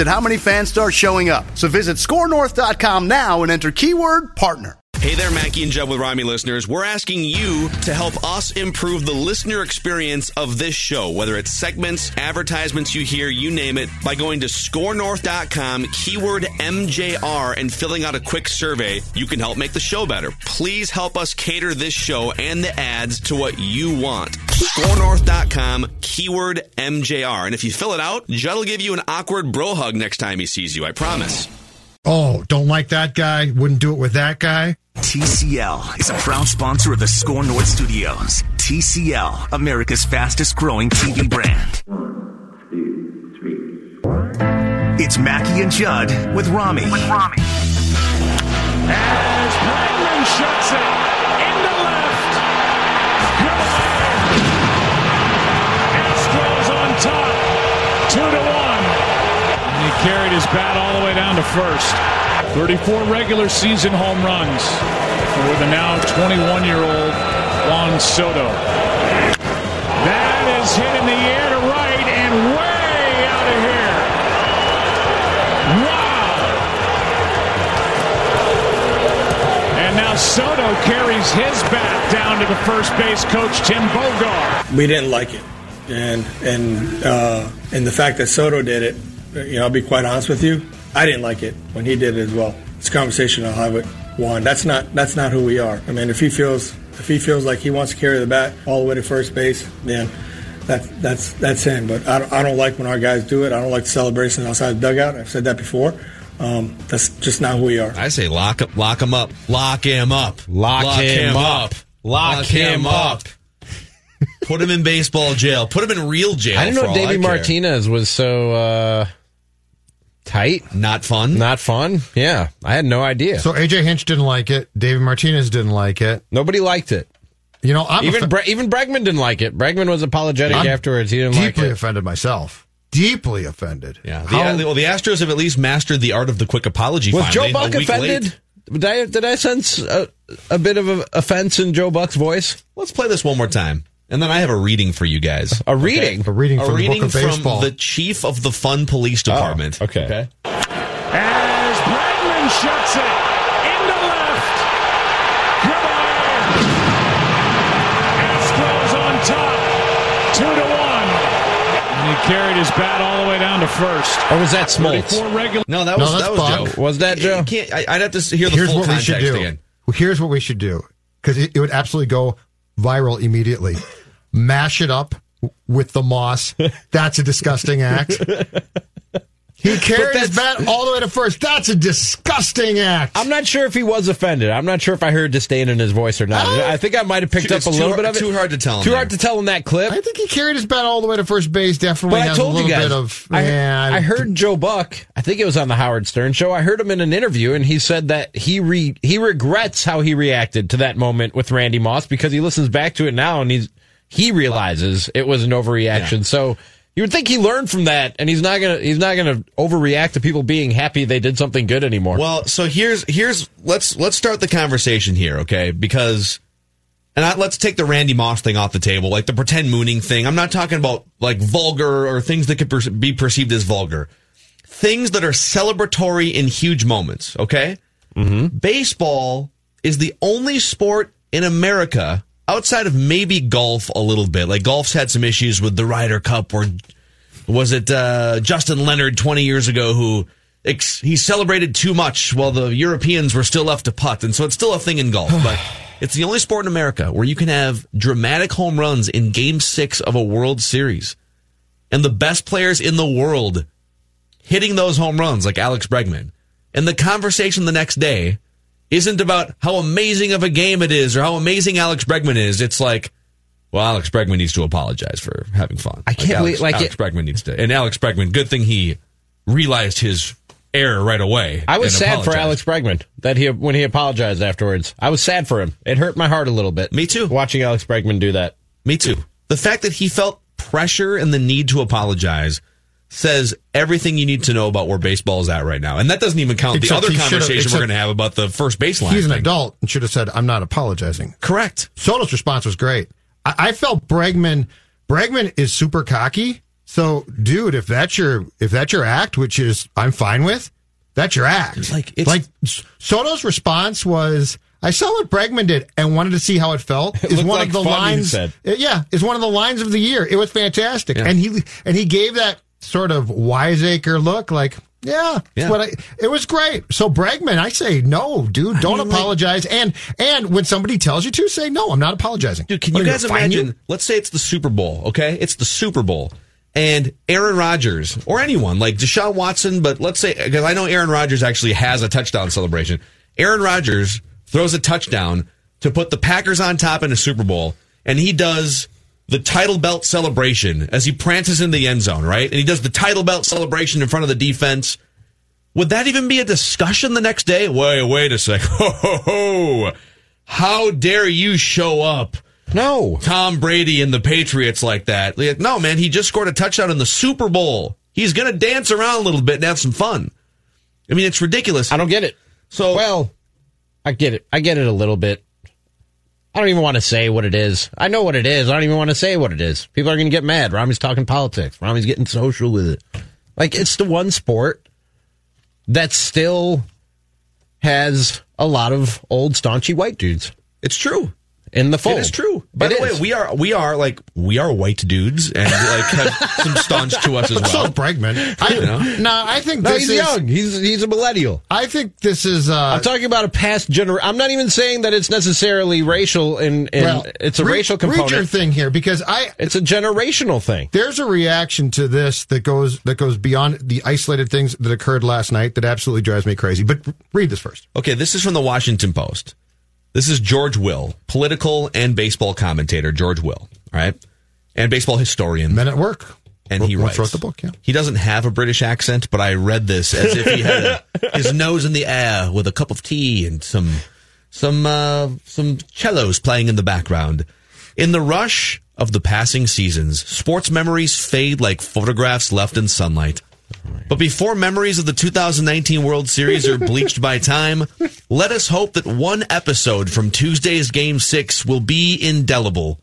at how many fans start showing up. So visit skornorth.com now and enter keyword partner. Hey there, Mackey and Judd with Rami listeners. We're asking you to help us improve the listener experience of this show, whether it's segments, advertisements you hear, you name it, by going to skornorth.com, keyword MJR, and filling out a quick survey. You can help make the show better. Please help us cater this show and the ads to what you want. Skornorth.com, keyword MJR. And if you fill it out, Judd will give you an awkward bro hug next time he sees you, I promise. Oh, don't like that guy. Wouldn't do it with that guy. TCL is a proud sponsor of the SKOR North Studios. TCL, America's fastest growing TV brand. One, two, three. It's Mackey and Judd with Rami. With Rami. As Bregman shuts it into left. Astros on top. Two to one. Carried his bat all the way down to first. 34 regular season home runs for the now 21 year old Juan Soto. That is hit in the air to right and way out of here. Wow. And now Soto carries his bat down to the first base coach, Tim Bogar. We didn't like it. And, and, uh, and the fact that Soto did it, you know, I'll be quite honest with you. I didn't like it when he did it as well. It's a conversation I'll have with Juan. That's not that's not who we are. I mean, if he feels if he feels like he wants to carry the bat all the way to first base, then that that's that's him. But I don't, I don't like when our guys do it. I don't like the celebration outside the dugout. I've said that before. Um, that's just not who we are. I say lock up, lock him up, lock him up, lock, lock him, him, up, lock, lock him, him up. up. Put him in baseball jail. Put him in real jail. I didn't know Davey Martinez was so. Uh tight. Not fun. Not fun. Yeah, I had no idea. So AJ Hinch didn't like it. David Martinez didn't like it. Nobody liked it. You know, I'm even Bre- even Bregman didn't like it. Bregman was apologetic I'm afterwards. He didn't like it. Deeply offended myself. Deeply offended. Yeah. The, How, well, the Astros have at least mastered the art of the quick apology. Was finally, Joe Buck offended? Did I, did I sense a, a bit of offense in Joe Buck's voice? Let's play this one more time. And then I have a reading for you guys. A reading? Okay. A reading from a reading the book of from the chief of the Fun Police Department. Oh, okay. okay. As Bregman shuts it into left. Goodbye. Astros on top. Two to one. And he carried his bat all the way down to first. Or was that Smoltz? Regular- no, that was, no, that was Buck. Joe. Was that Joe? Can't, I, would have to hear the Here's full what we should do. again. Well, here's what we should do because it, it would absolutely go viral immediately. Mash it up with the moss. That's a disgusting act. He carried his bat all the way to first. That's a disgusting act. I'm not sure if he was offended. I'm not sure if I heard disdain in his voice or not. I think I might have picked up a little bit of it. Too hard to tell. Too hard to tell in that clip. I think he carried his bat all the way to first base. Definitely but has I told a little you guys, of. I, man, I heard Joe Buck. I think it was on the Howard Stern show. I heard him in an interview, and he said that he re, he regrets how he reacted to that moment with Randy Moss because he listens back to it now and he's he realizes it was an overreaction. Yeah. So you would think he learned from that, and he's not gonna he's not gonna overreact to people being happy they did something good anymore. Well, so here's here's let's let's start the conversation here, okay? Because and I, let's take the Randy Moss thing off the table, like the pretend mooning thing. I'm not talking about like vulgar or things that could per- be perceived as vulgar. Things that are celebratory in huge moments, okay? Mm-hmm. Baseball is the only sport in America outside of maybe golf a little bit. Like golf's had some issues with the Ryder Cup or was it uh, Justin Leonard 20 years ago who ex- he celebrated too much while the Europeans were still left to putt. And so it's still a thing in golf. But It's the only sport in America where you can have dramatic home runs in game six of a World Series. And the best players in the world hitting those home runs, like Alex Bregman. And the conversation the next day isn't about how amazing of a game it is or how amazing Alex Bregman is. It's like, well, Alex Bregman needs to apologize for having fun. I can't Alex, believe- like Alex it- Bregman needs to. And Alex Bregman, good thing he realized his error right away. I was sad for. Alex Bregman that he when he apologized afterwards. I was sad for him. It hurt my heart a little bit. Me too. Watching Alex Bregman do that. Me too. The fact that he felt pressure and the need to apologize says everything you need to know about where baseball is at right now. And that doesn't even count Except the other conversation we're going to have about the first baseline. He's an thing. adult and should have said, "I'm not apologizing." Correct. Soto's response was great. I, I felt Bregman. Bregman is super cocky. So, dude, if that's your if that's your act, which is I'm fine with, that's your act. Like, it's- like Soto's response was, "I saw what Bregman did and wanted to see how it felt." is looked one like of the lines. said. Yeah, is one of the lines of the year. It was fantastic, and he and he gave that sort of wiseacre look, like. Yeah, Yeah. what I, it was great. So Bregman, I say no, dude. Don't mean, like- apologize. and and when somebody tells you to, say no. I'm not apologizing. Dude, can What, you guys imagine? you? Let's say it's the Super Bowl, okay? It's the Super Bowl. And Aaron Rodgers, or anyone, like Deshaun Watson, but let's say, because I know Aaron Rodgers actually has a touchdown celebration. Aaron Rodgers throws a touchdown to put the Packers on top in a Super Bowl, and he does the title belt celebration as he prances in the end zone, right? And he does the title belt celebration in front of the defense. Would that even be a discussion the next day? Wait, wait a sec. Ho, ho, ho. How dare you show up? No. Tom Brady and the Patriots like that. Like, no, man, he just scored a touchdown in the Super Bowl. He's going to dance around a little bit and have some fun. I mean, it's ridiculous. I don't get it. So, Well, I get it. I get it a little bit. I don't even want to say what it is. I know what it is. I don't even want to say what it is. People are going to get mad. Rami's talking politics. Rami's getting social with it. Like, it's the one sport that still has a lot of old staunchy white dudes it's true. In the fold. It is true. By It the way, we are we are like we are white dudes and like have some staunch to us as But so well. is Bregman. I, know? No, I think no, this he's is. young. He's he's a millennial. I think this is. Uh, I'm talking about a past gener. I'm not even saying that it's necessarily racial. In, in well, it's a read- racial Read your thing here because I It's a generational thing. there's a reaction to this that goes that goes beyond the isolated things that occurred last night that absolutely drives me crazy. But read this first. Okay, this is from the Washington Post. This is George Will, political and baseball commentator, George Will, all right? And baseball historian. Men at work. and he writes. wrote the book. Yeah. He doesn't have a British accent, but I read this as if he had his nose in the air with a cup of tea and some some uh, some cellos playing in the background. In the rush of the passing seasons, sports memories fade like photographs left in sunlight. But before memories of the 2019 World Series are bleached by time, let us hope that one episode from Tuesday's Game 6 will be indelible.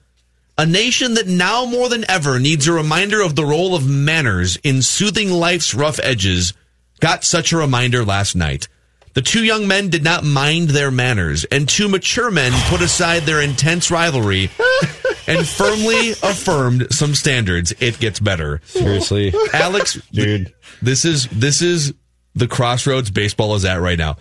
A nation that now more than ever needs a reminder of the role of manners in soothing life's rough edges got such a reminder last night. The two young men did not mind their manners, and two mature men put aside their intense rivalry and firmly affirmed some standards. It gets better. Seriously. Alex, Dude. This is this is the crossroads baseball is at right now.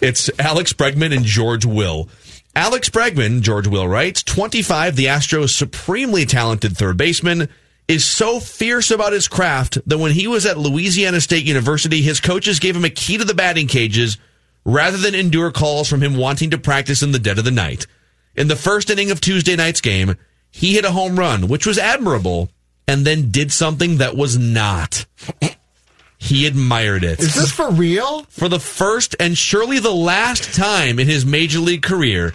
It's Alex Bregman and George Will. Alex Bregman, George Will writes, 25, the Astros' supremely talented third baseman, is so fierce about his craft that when he was at Louisiana State University, his coaches gave him a key to the batting cages rather than endure calls from him wanting to practice in the dead of the night. In the first inning of Tuesday night's game, he hit a home run, which was admirable, and then did something that was not. He admired it. Is this for real? For the first and surely the last time in his major league career,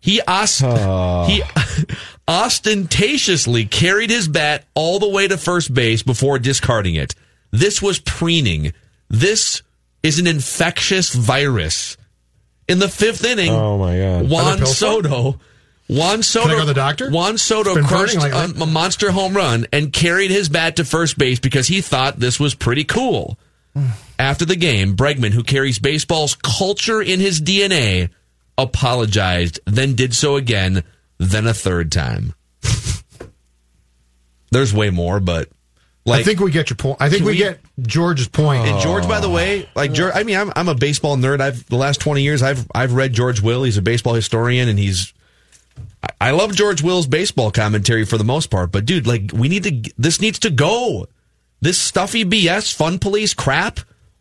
he os- he ostentatiously carried his bat all the way to first base before discarding it. This was preening. This is an infectious virus. In the fifth inning, Oh, my God. Juan Soto, Juan Soto, I go to the doctor? Juan Soto crushed a, a monster home run and carried his bat to first base because he thought this was pretty cool. After the game, Bregman, who carries baseball's culture in his DNA, apologized, then did so again, then a third time. There's way more, but Like, I think we get your point. I think we, we- get George's point. And George, by the way, like George, I mean, I'm I'm a baseball nerd. I've the last 20 years, I've I've read George Will. He's a baseball historian, and he's. I- love George Will's baseball commentary for the most part, but dude, like, we need to. This needs to go. This stuffy BS, fun police crap.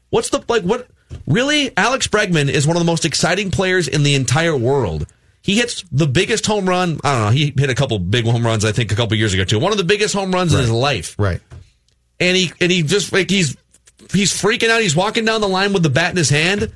What's the like? What really? Alex Bregman is one of the most exciting players in the entire world. He hits the biggest home run. I don't know. He hit a couple big home runs, I think, a couple years ago too. One of the biggest home runs in his life right. and he and he just like he's he's freaking out. He's walking down the line with the bat in his hand,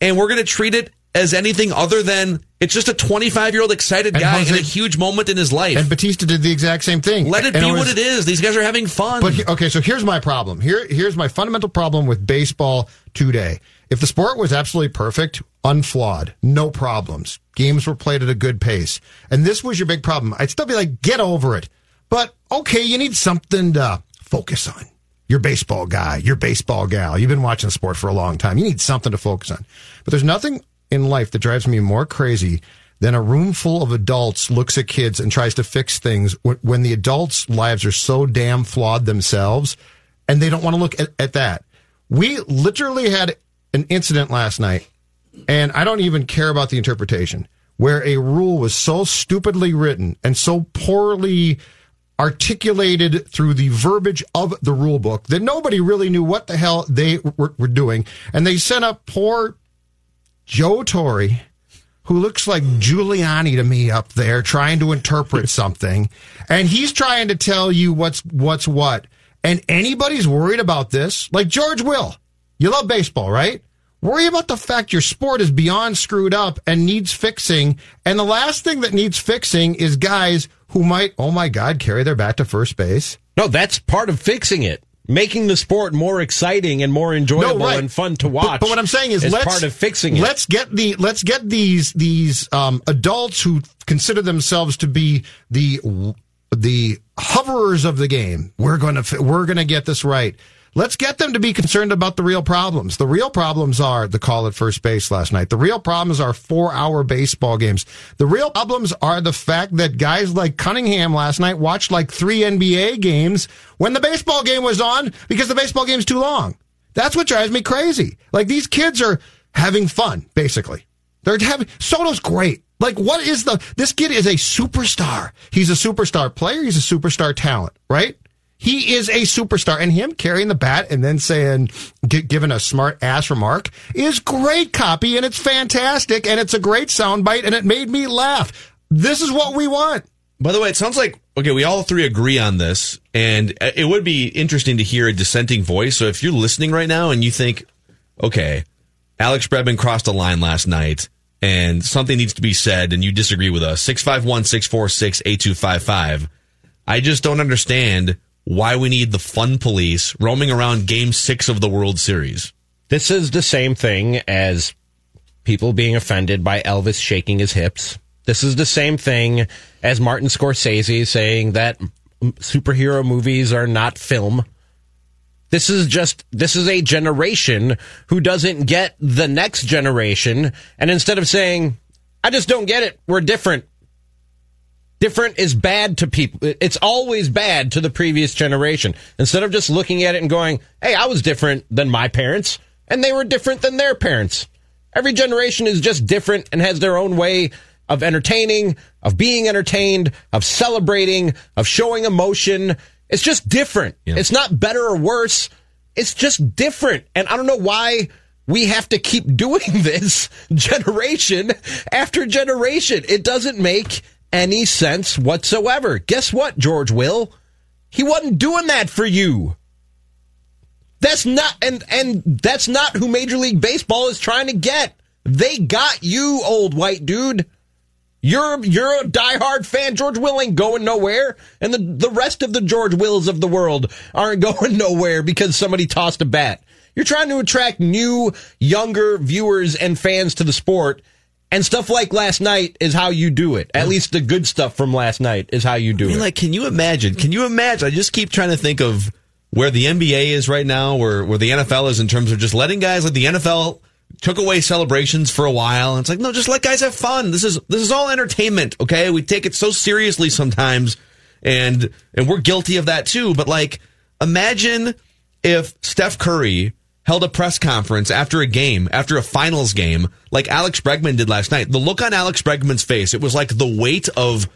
and we're gonna treat it as anything other than it's just a 25 year old excited And guy Jose- in a huge moment in his life. And Bautista did the exact same thing. Let it And be was- what it is. These guys are having fun. But okay, so here's my problem. Here, here's my fundamental problem with baseball today. If the sport was absolutely perfect, unflawed, no problems, games were played at a good pace, and this was your big problem, I'd still be like, get over it. But okay, you need something to focus on. You're baseball guy, you're baseball gal. You've been watching the sport for a long time. You need something to focus on. But there's nothing in life that drives me more crazy than a room full of adults looks at kids and tries to fix things when, the adults' lives are so damn flawed themselves and they don't want to look at, at that. We literally had an incident last night, and I don't even care about the interpretation, where a rule was so stupidly written and so poorly articulated through the verbiage of the rule book that nobody really knew what the hell they were, were doing. And they sent up poor Joe Torre, who looks like Giuliani to me up there, trying to interpret something, and he's trying to tell you what's what's what. And anybody's worried about this, like George Will. You love baseball, right? Worry about the fact your sport is beyond screwed up and needs fixing. And the last thing that needs fixing is guys who might, oh my God, carry their bat to first base. No, that's part of fixing it. Making the sport more exciting and more enjoyable right. and fun to watch. But, what I'm saying is, let's part of fixing it. Let's get the let's get these these um, adults who consider themselves to be the the hoverers of the game. We're gonna we're gonna get this right. Let's get them to be concerned about the real problems. The real problems are the call at first base last night. The real problems are four hour baseball games. The real problems are the fact that guys like Cunningham last night watched like three NBA games when the baseball game was on because the baseball game's too long. That's what drives me crazy. Like these kids are having fun, basically. They're having Soto's great. Like what is the this kid is a superstar. He's a superstar player, he's a superstar talent, right? He is a superstar and him carrying the bat and then saying gi- giving a smart ass remark is great copy and it's fantastic and it's a great soundbite and it made me laugh. This is what we want. By the way, it sounds like okay. We all three agree on this, and uh, it would be interesting to hear a dissenting voice. So if you're listening right now and you think, okay, Alex Bregman crossed a line last night, and something needs to be said, and you disagree with us, 651-646-8255. I just don't understand why we need the fun police roaming around Game Six of the World Series. This is the same thing as people being offended by Elvis shaking his hips. This is the same thing as Martin Scorsese saying that superhero movies are not film. This is just, this is a generation who doesn't get the next generation. And instead of saying, I just don't get it, we're different. Different is bad to people. It's always bad to the previous generation. Instead of just looking at it and going, hey, I was different than my parents, and they were different than their parents. Every generation is just different and has their own way of entertaining, of being entertained, of celebrating, of showing emotion. It's just different. It's not better or worse. It's just different. And I don't know why we have to keep doing this generation after generation. It doesn't make any sense whatsoever. Guess what, George Will? He wasn't doing that for you. That's not and and that's not who Major League Baseball is trying to get. They got you, old white dude. You're you're a diehard fan. George Will ain't going nowhere, and the the rest of the George Wills of the world aren't going nowhere because somebody tossed a bat. You're trying to attract new, younger viewers and fans to the sport, and stuff like last night is how you do it. At least the good stuff from last night is how you do I mean, it. like, can you imagine? Can you imagine? I just keep trying to think of where the NBA is right now, where where the NFL is in terms of just letting guys like the NFL took away celebrations for a while. And it's like, no, just let guys have fun. This is this is all entertainment, okay? We take it so seriously sometimes, and and we're guilty of that too. But like, Imagine if Steph Curry held a press conference after a game, after a finals game, like Alex Bregman did last night. The look on Alex Bregman's face, it was like the weight of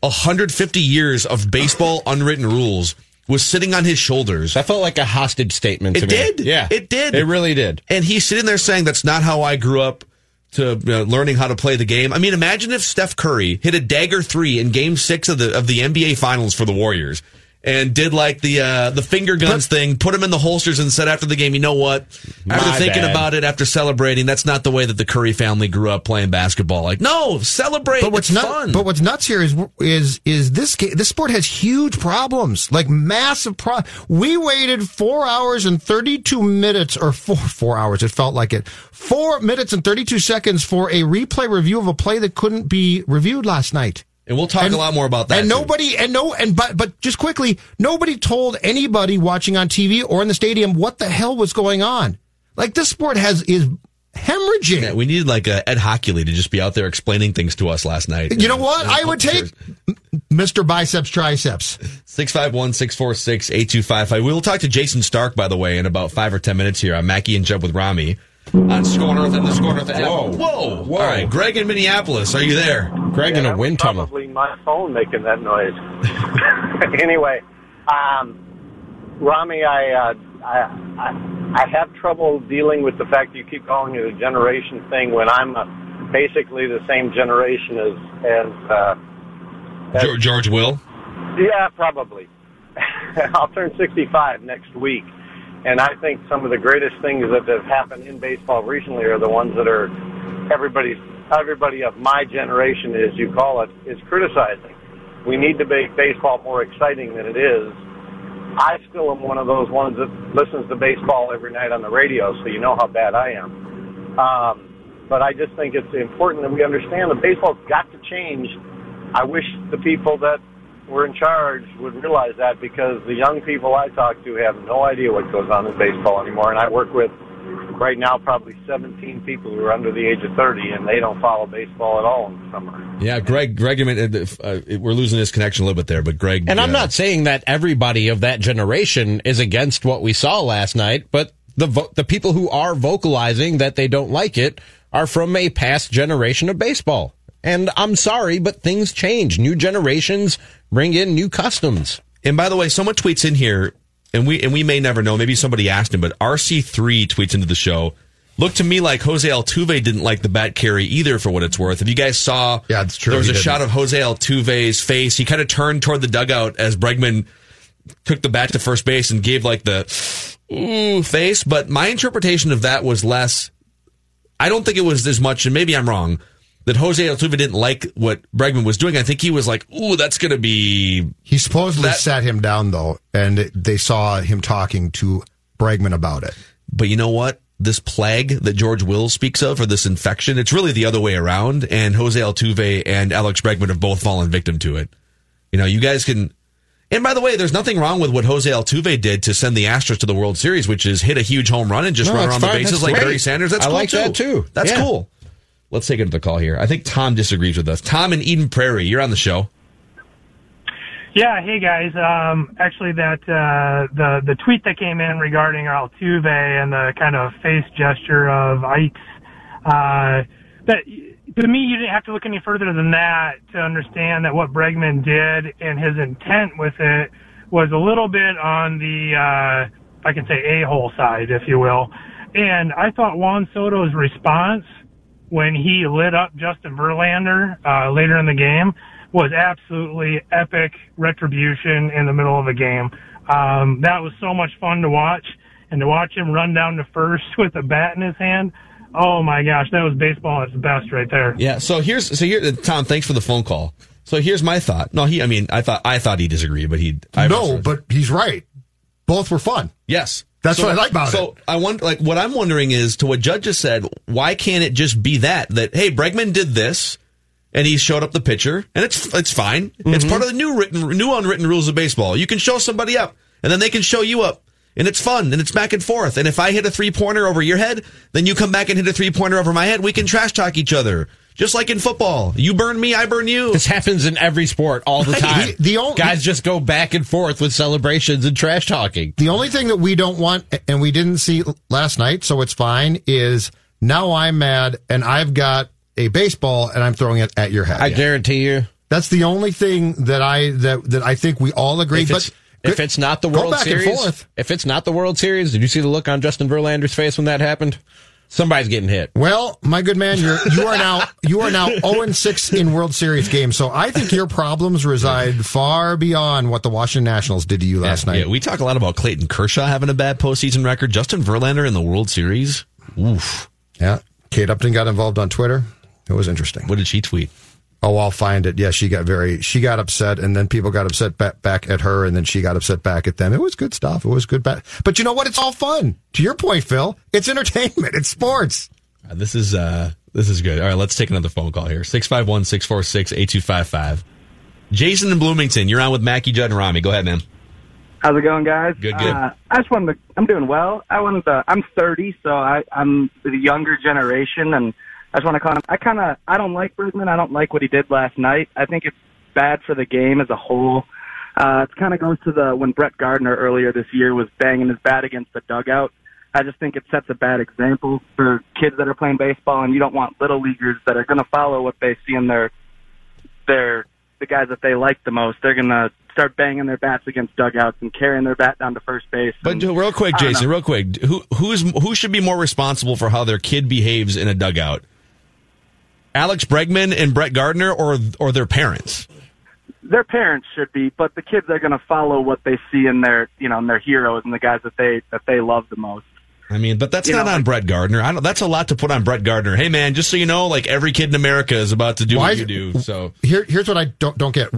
150 years of baseball unwritten rules was sitting on his shoulders. That felt like a hostage statement to me. It me. did. Yeah. It did. It really did. And he's sitting there saying, that's not how I grew up to you know, learning how to play the game. I mean, imagine if Steph Curry hit a dagger three in game six of the, of the NBA finals for the Warriors and did like the, uh, the finger guns thing, put them in the holsters and said after the game, you know what? After thinking bad. about it, after celebrating, that's not the way that the Curry family grew up playing basketball. Like, no, celebrate. But what's it's nuts? fun. But what's nuts here is is is this this sport has huge problems, like massive pro. We waited four hours and thirty two minutes, or four four hours. It felt like it. Four minutes and thirty two seconds for a replay review of a play that couldn't be reviewed last night. And we'll talk And- a lot more about that. And nobody, and no, and but but just quickly, nobody told anybody watching on TV or in the stadium what the hell was going on. Like this sport has is hemorrhaging. Yeah, we needed like a Ed Hochuli to just be out there explaining things to us last night. You know what? I would take Mr. Biceps Triceps. 651 646 8255. We will talk to Jayson Stark, by the way, in about five or 10 minutes here on Mackey and Jeb with Rami on SKOR North and the SKOR North app. Whoa. Whoa. Whoa. All right. Greg in Minneapolis, are you there? Greg in a wind tunnel. Probably my phone making that noise. anyway, um, Rami, I, uh, I, I, I have trouble dealing with the fact that you keep calling it a generation thing when I'm uh, basically the same generation as as. Uh, as George, George Will? yeah, probably. I'll turn 65 next week. And I think some of the greatest things that have happened in baseball recently are the ones that are everybody's everybody of my generation, as you call it, is criticizing. We need to make baseball more exciting than it is. I still am one of those ones that listens to baseball every night on the radio, so you know how bad I am. Um, but I just think it's important that we understand that baseball's got to change. I wish the people that were in charge would realize that because the young people I talk to have no idea what goes on in baseball anymore. And I work with right now probably 17 people who are under the age of 30 and they don't follow baseball at all in the summer. Yeah, Greg, Greg, uh, uh, we're losing his connection a little bit there, but Greg. And I'm uh, not saying that everybody of that generation is against what we saw last night, but the vo- the people who are vocalizing that they don't like it are from a past generation of baseball. And I'm sorry, but things change. New generations bring in new customs. And by the way, someone tweets in here, and we and we may never know. Maybe somebody asked him, but RC3 tweets into the show. Looked to me like Jose Altuve didn't like the bat carry either, for what it's worth. If you guys saw, Yeah, it's true, There was a didn't. shot of Jose Altuve's face. He kind of turned toward the dugout as Bregman took the bat to first base and gave like the ooh face. But my interpretation of that was less. I don't think it was as much, and maybe I'm wrong. That Jose Altuve didn't like what Bregman was doing. I think he was like, "Ooh, that's going to be He supposedly That- sat him down though, and they saw him talking to Bregman about it. But you know what? This plague that George Will speaks of, or this infection, it's really the other way around. And Jose Altuve and Alex Bregman have both fallen victim to it. You know, you guys can. And by the way, there's nothing wrong with what Jose Altuve did to send the Astros to the World Series, which is hit a huge home run and just No, run that's around the bases That's like great. Barry Sanders. That's I cool like too. that, too. That's Yeah. cool. Let's take another call here. I think Tom disagrees with us. Tom in Eden Prairie, you're on the show. Yeah, hey guys. Um, actually, that uh, the the tweet that came in regarding Altuve and the kind of face gesture of Ike's, uh, that to me, you didn't have to look any further than that to understand that what Bregman did and his intent with it was a little bit on the, uh, I can say, a hole side, if you will. And I thought Juan Soto's response when he lit up Justin Verlander uh, later in the game was absolutely epic retribution in the middle of the game. Um, that was so much fun to watch, and to watch him run down to first with a bat in his hand. Oh my gosh, that was baseball at its best right there. Yeah. So here's so here, Tom. Thanks for the phone call. So here's my thought. No, he. I mean, I thought I thought he disagreed, but he. I no, but he's right. Both were fun. Yes. That's what I like about it. so I want like what I'm wondering is to what Judd just said, why can't it just be that that hey, Bregman did this and he showed up the pitcher and it's it's fine. It's Mm-hmm. part of the new written new unwritten rules of baseball. You can show somebody up and then they can show you up. And it's fun and it's back and forth. And if I hit a three pointer over your head, then you come back and hit a three pointer over my head. We can trash talk each other. Just like in football, you burn me, I burn you. This happens in every sport all the time. The- the only- Guys just go back and forth with celebrations and trash talking. The only thing that we don't want, and we didn't see last night, so it's fine, is now I'm mad and I've got a baseball and I'm throwing it at your head. I guarantee you, That's the only thing that I that that I think we all agree. But if it's not the World Series, if it's not the World Series, did you see the look on Justin Verlander's face when that happened? Somebody's getting hit. Well, my good man, you're you are now you are now 0 and 6 in World Series games. So I think your problems reside far beyond what the Washington Nationals did to you last night. Yeah, we talk a lot about Clayton Kershaw having a bad postseason record. Justin Verlander in the World Series. Oof. Yeah. Kate Upton got involved on Twitter. It was interesting. What did she tweet? Oh, I'll find it. Yeah, she got very, she got upset, and then people got upset back, back at her, and then she got upset back at them. It was good stuff. It was good. Ba- but you know what? It's all fun. To your point, Phil, it's entertainment. It's sports. Uh, this is uh this is good. All right, let's take another phone call here. 651-646-8255. Jason in Bloomington, you're on with Mackey Judd and Rami. Go ahead, man. How's it going, guys? Good, good. Uh, I just wanted to. I'm doing well. I wanted to. I'm 30, so I, I'm the younger generation, and I just want to call him. I kind of. I don't like Bregman. I don't like what he did last night. I think it's bad for the game as a whole. Uh, it kind of goes to the when Brett Gardner earlier this year was banging his bat against the dugout. I just think it sets a bad example for kids that are playing baseball, and you don't want little leaguers that are going to follow what they see in their their the guys that they like the most. They're going to start banging their bats against dugouts and carrying their bat down to first base. But And real quick, Jason, real quick, who who's who should be more responsible for how their kid behaves in a dugout? Alex Bregman and Brett Gardner, or or their parents? their parents should be, but the kids are going to follow what they see in their, you know, in their heroes and the guys that they that they love the most. I mean, but that's You not know, on Brett Gardner. I don't, that's a lot to put on Brett Gardner. Hey, man, just so you know, like every kid in America is about to do Why what is you do. So Here, here's what I don't don't get.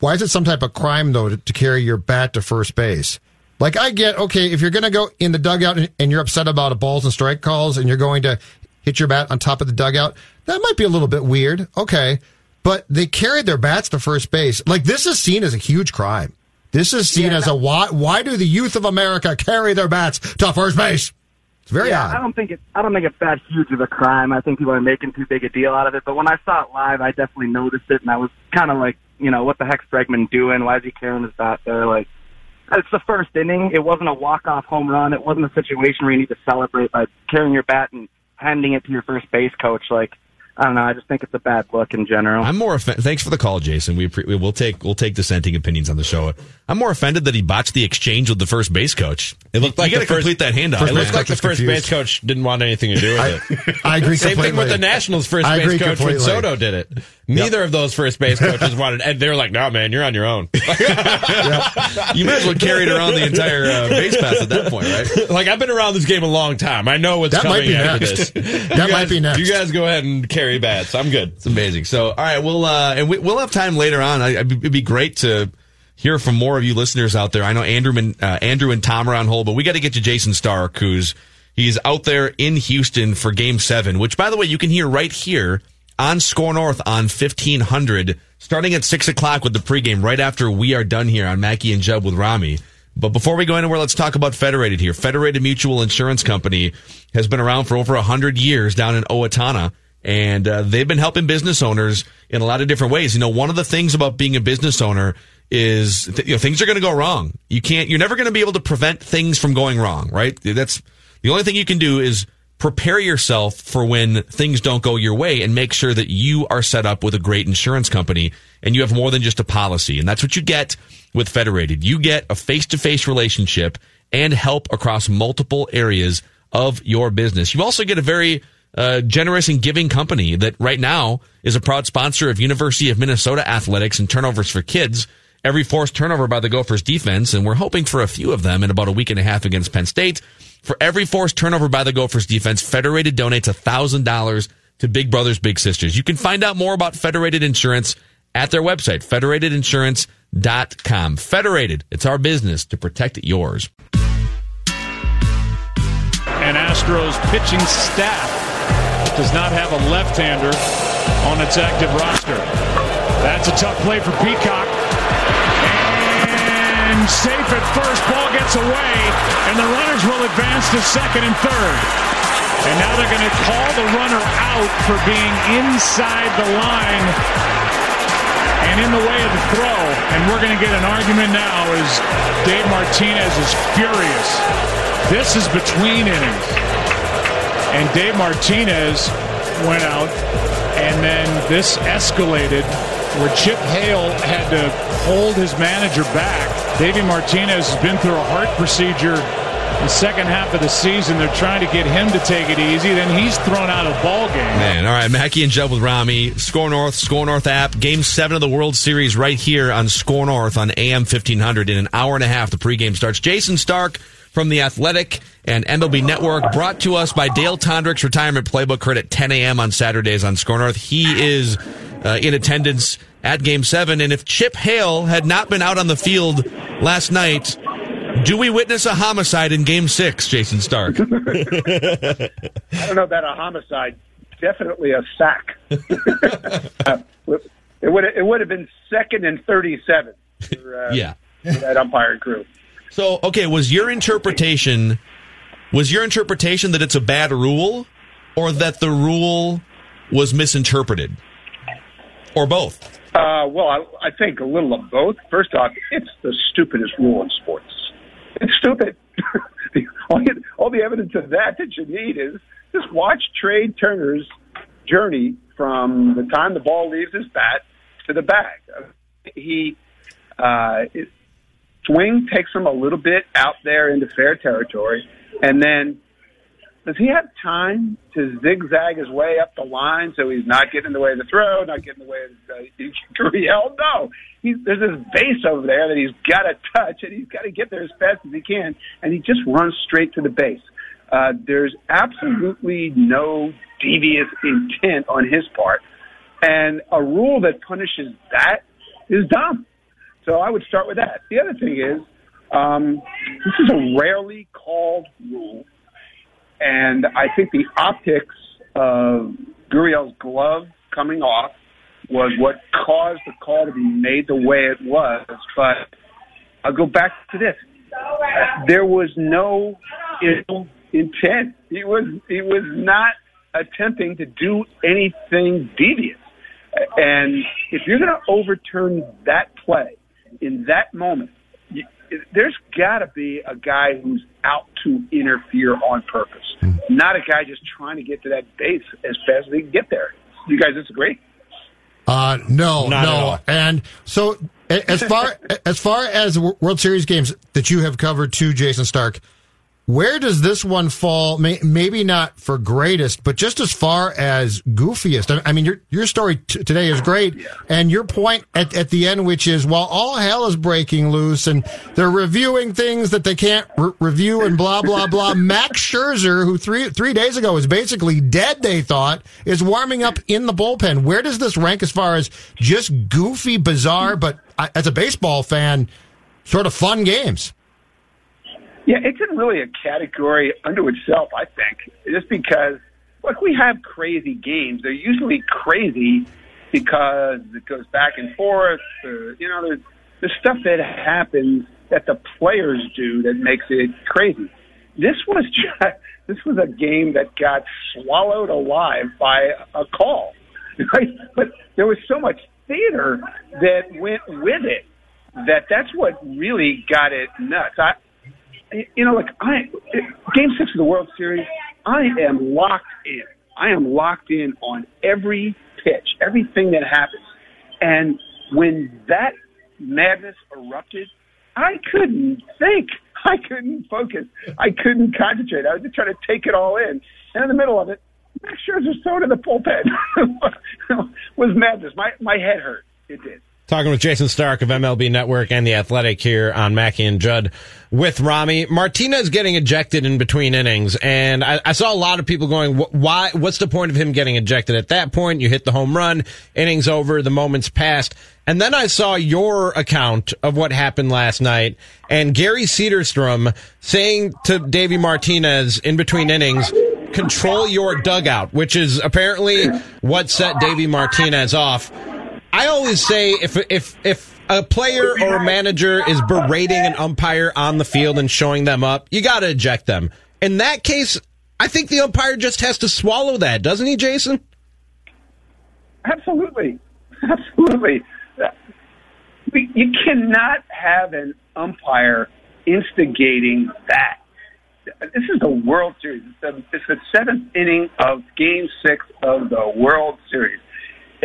Why is it some type of crime though to, to carry your bat to first base? Like I get okay if you're going to go in the dugout and, and you're upset about a balls and strike calls and you're going to hit your bat on top of the dugout, that might be a little bit weird. Okay, but they carried their bats to first base. Like this is seen as a huge crime. This is seen Yeah, as a why? Why do the youth of America carry their bats to first base? It's very yeah, odd. I don't think it. I don't think it's that huge of a crime. I think people are making too big a deal out of it. But when I saw it live, I definitely noticed it, and I was kind of like, you know, what the heck's Bregman doing? Why is he carrying his bat there? Like, it's the first inning. It wasn't a walk-off home run. It wasn't a situation where you need to celebrate by carrying your bat and handing it to your first base coach. Like, I don't know. I just think it's a bad look in general. I'm more offended. Thanks for the call, Jason. We appre- we'll take we'll take dissenting opinions on the show. I'm more offended that he botched the exchange with the first base coach. It looked like you got to complete that handoff. It looks like the first confused. base coach didn't want anything to do with it. I agree Same thing with the Nationals first I base agree coach when. Soto did it. Neither of those first base coaches wanted, and they're like, "No, man, you're on your own." you might as well carry it around the entire uh, base pass at that point, right? like I've been around this game a long time. I know what's That might coming be after next. this. That You might guys- be next. You guys go ahead and carry bats. I'm good. It's amazing. So, all right, we'll uh, and we, we'll have time later on. I, it'd be great to hear from more of you listeners out there. I know Andrew and uh, Andrew and Tom are on hold, but we got to get to Jayson Stark, who's he's out there in Houston for Game Seven, which, by the way, you can hear right here on SKOR North on fifteen hundred, starting at six o'clock with the pregame, right after we are done here on Mackey and Judd with Rami. But before we go anywhere, let's talk about Federated here. Federated Mutual Insurance Company has been around for over 100 years down in Owatonna, and uh, they've been helping business owners in a lot of different ways. You know, one of the things about being a business owner is th- you know, things are going to go wrong. You can't, you're never going to be able to prevent things from going wrong, right? That's the only thing you can do is prepare yourself for when things don't go your way and make sure that you are set up with a great insurance company and you have more than just a policy. And that's what you get with Federated. You get a face to face relationship and help across multiple areas of your business. You also get a very uh, generous and giving company that right now is a proud sponsor of University of Minnesota athletics and turnovers for kids. Every forced turnover by the Gophers defense, and we're hoping for a few of them in about a week and a half against Penn State. For every forced turnover by the Gophers defense, Federated donates $1,000 to Big Brothers Big Sisters. You can find out more about Federated Insurance at their website, federatedinsurance.com. Federated, it's our business to protect yours. And Astros pitching staff does not have a left-hander on its active roster. That's a tough play for Peacock. And safe at first, ball gets away, and the runners will advance to second and third. And now they're going to call the runner out for being inside the line and in the way of the throw. And we're going to get an argument now as Dave Martinez is furious. This is between innings. And Dave Martinez went out, and then this escalated where Chip Hale had to hold his manager back. Davey Martinez has been through a heart procedure the second half of the season. They're trying to get him to take it easy. Then he's thrown out of ball game. Man, all right, Mackey and Judd with Rami. SKOR North, SKOR North app. Game seven of the World Series right here on SKOR North on AM 1500 in an hour and a half. The pregame starts. Jayson Stark from The Athletic and MLB Network brought to us by Dale Tondrick's Retirement Playbook heard at 10 a.m. on Saturdays on SKOR North. He is uh, in attendance at Game 7. And if Chip Hale had not been out on the field last night, do we witness a homicide in Game 6, Jayson Stark? I don't know about a homicide. Definitely a sack. uh, it would it would have been second and thirty seven. For, uh, yeah, for that umpire crew. So, okay, was your interpretation was your interpretation that it's a bad rule, or that the rule was misinterpreted, or both? Uh, well, I, I think a little of both. First off, it's the stupidest rule in sports. It's stupid. all, the, evidence of that that you need is just watch Trea Turner's journey from the time the ball leaves his bat to the bag. He uh, swing takes him a little bit out there into fair territory, and then does he have time to zigzag his way up the line so he's not getting in the way of the throw, not getting in the way of the Gurriel? No, he's, there's this base over there that he's got to touch, and he's got to get there as fast as he can, and he just runs straight to the base. Uh, there's absolutely no devious intent on his part, and a rule that punishes that is dumb. So I would start with that. The other thing is, um, this is a rarely called rule and I think the optics of Gurriel's glove coming off was what caused the call to be made the way it was. But I'll go back to this. There was no ill intent. He was he was not attempting to do anything devious. And if you're going to overturn that play in that moment, there's got to be a guy who's out to interfere on purpose, mm. not a guy just trying to get to that base as fast as he can get there. You guys disagree? Uh, no, Not no. And so, as far as far as World Series games that you have covered, too, Jayson Stark, where does this one fall? maybe not for greatest, but just as far as goofiest. I mean, your your story t- today is great, yeah. and your point at, at the end, which is while all hell is breaking loose and they're reviewing things that they can't re- review and blah blah blah. Max Scherzer, who three three days ago was basically dead, they thought, is warming up in the bullpen. Where does this rank as far as just goofy, bizarre, but uh, as a baseball fan, sort of fun games? Yeah, it's in really a category unto itself, I think, just because, look, we have crazy games. They're usually crazy because it goes back and forth. Or, you know, there's, there's stuff that happens that the players do that makes it crazy. This was just, this was a game that got swallowed alive by a call, right? But there was so much theater that went with it that that's what really got it nuts. I, you know, like I, Game Six of the World Series, I am locked in. I am locked in on every pitch, everything that happens. And when that madness erupted, I couldn't think. I couldn't focus. I couldn't concentrate. I was just trying to take it all in. And in the middle of it, Max Scherzer thrown in the bullpen was madness. My my head hurt. It did. Talking with Jayson Stark of MLB Network and The Athletic here on Mackey and Judd with Rami. Martinez getting ejected in between innings. And I, I, saw a lot of people going, why, what's the point of him getting ejected at that point? You hit the home run, innings over, the moment's passed. And then I saw your account of what happened last night and Gary Cederstrom saying to Davey Martinez in between innings, control your dugout, which is apparently what set Davey Martinez off. I always say if if if a player or a manager is berating an umpire on the field and showing them up, you got to eject them. In that case, I think the umpire just has to swallow that, doesn't he, Jason? Absolutely, absolutely. You cannot have an umpire instigating that. This is the World Series. It's the, it's the seventh inning of Game Six of the World Series.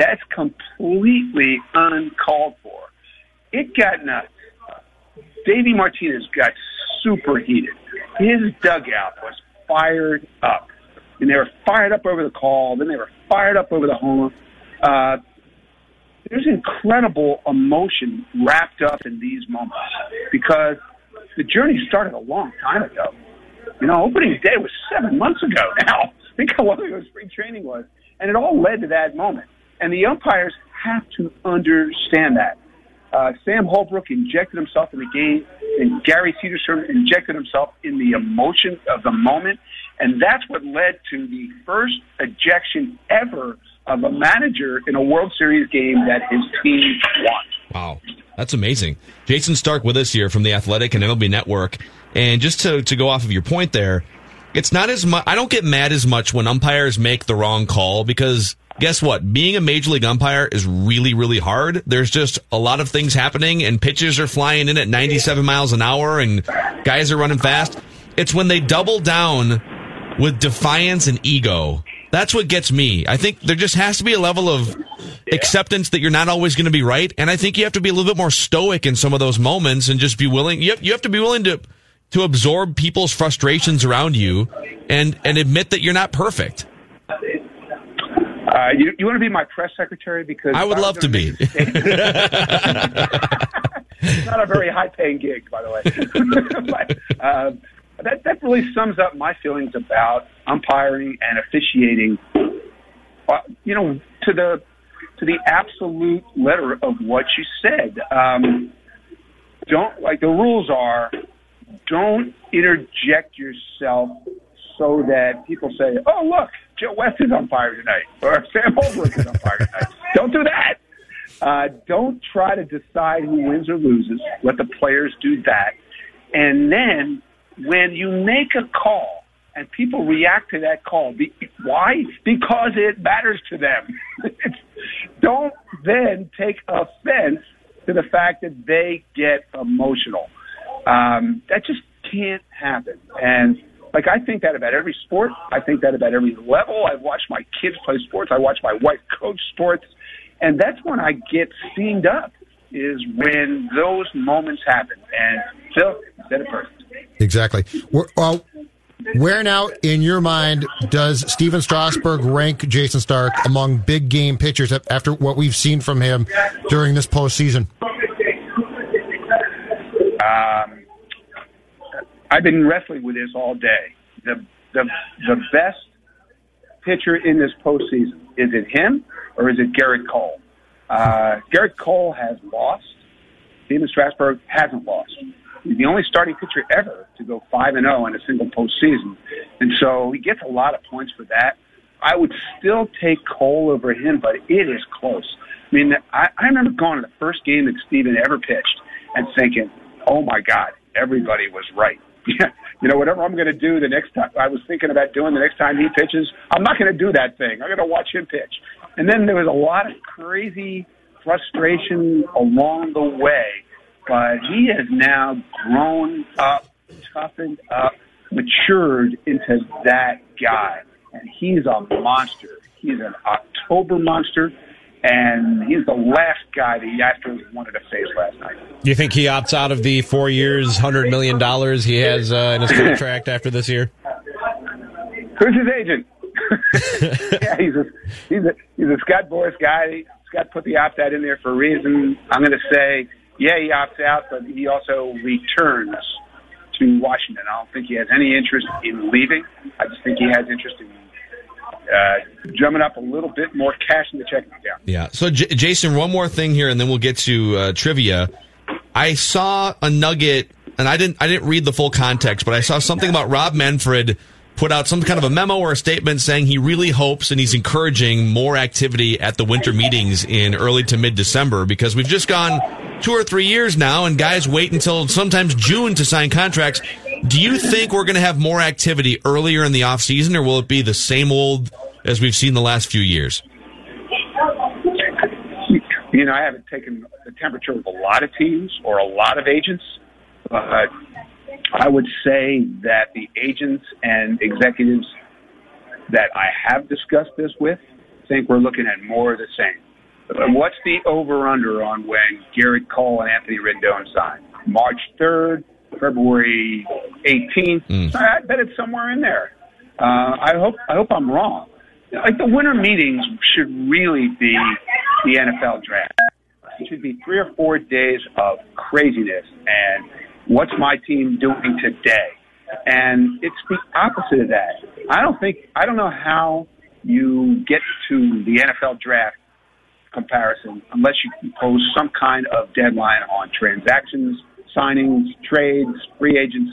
That's completely uncalled for. It got nuts. Davey Martinez got super heated. His dugout was fired up. And they were fired up over the call, then they were fired up over the home. Uh, there's incredible emotion wrapped up in these moments because the journey started a long time ago. You know, opening day was seven months ago now. Think how long ago spring training was. And it all led to that moment. And the umpires have to understand that. Uh, Sam Holbrook injected himself in the game, and Gary Cederstrom injected himself in the emotion of the moment. And that's what led to the first ejection ever of a manager in a World Series game that his team won. Wow. That's amazing. Jayson Stark with us here from the Athletic and MLB Network. And just to, to go off of your point there, it's not as much, I don't get mad as much when umpires make the wrong call because guess what? Being a major league umpire is really, really hard. There's just a lot of things happening and pitches are flying in at 97 miles an hour and guys are running fast. It's when they double down with defiance and ego. That's what gets me. I think there just has to be a level of acceptance that you're not always going to be right. And I think you have to be a little bit more stoic in some of those moments and just be willing, you have, you have to be willing to, to absorb people's frustrations around you and, and admit that you're not perfect. Uh, you, you want to be my press secretary because I would I love to be. it's not a very high paying gig, by the way. but, uh, that that really sums up my feelings about umpiring and officiating. Uh, you know, to the to the absolute letter of what you said. Um, don't like the rules are. Don't interject yourself so that people say, "Oh, look, Joe West is on fire tonight," or Sam Holbrook is on fire tonight. don't do that. Uh, don't try to decide who wins or loses. Let the players do that, and then when you make a call and people react to that call, be, why? Because it matters to them. don't then take offense to the fact that they get emotional. Um, that just can't happen. And like I think that about every sport. I think that about every level. I watch my kids play sports. I watch my wife coach sports, and that's when I get steamed up. Is when those moments happen. And Phil said it first. Exactly. Well, where now, in your mind, does Stephen Strasburg rank Jayson Stark among big game pitchers after what we've seen from him during this postseason? Um, I've been wrestling with this all day. The the the best pitcher in this postseason is it him or is it Gerrit Cole? Uh, Gerrit Cole has lost. Stephen Strasburg hasn't lost. He's the only starting pitcher ever to go five and zero in a single postseason, and so he gets a lot of points for that. I would still take Cole over him, but it is close. I mean, I, I remember going to the first game that Steven ever pitched and thinking, "Oh my God, everybody was right." You know, whatever I'm going to do the next time, I was thinking about doing the next time he pitches, I'm not going to do that thing. I'm going to watch him pitch. And then there was a lot of crazy frustration along the way but he has now grown up, toughened up, matured into that guy. And he's a monster. He's an October monster, and he's the last guy the Astros wanted to face last night. Do you think he opts out of the four years, $100 million he has uh, in his contract after this year? Who's his agent? yeah, he's a, he's a, he's a Scott Boras guy. Scott put the opt out in there for a reason. I'm going to say yeah, he opts out, but he also returns to Washington. I don't think he has any interest in leaving. I just think he has interest in uh, drumming up a little bit more cash in the checking account. Yeah. So, J- Jason, one more thing here, and then we'll get to uh, trivia. I saw a nugget, and I didn't I didn't read the full context, but I saw something about Rob Manfred put out some kind of a memo or a statement saying he really hopes and he's encouraging more activity at the winter meetings in early to mid December because we've just gone two or three years now and guys wait until sometimes June to sign contracts. Do you think we're going to have more activity earlier in the offseason, or will it be the same old as we've seen the last few years? You know, I haven't taken the temperature of a lot of teams or a lot of agents, but I would say that the agents and executives that I have discussed this with think we're looking at more of the same. What's the over under on when Gerrit Cole and Anthony Rendon sign? March 3rd, February 18th. Mm. I bet it's somewhere in there. Uh, I hope I hope I'm wrong. Like the winter meetings should really be the NFL draft. It should be three or four days of craziness and what's my team doing today? And it's the opposite of that. I don't think I don't know how you get to the NFL draft comparison unless you impose some kind of deadline on transactions, signings, trades, free agents.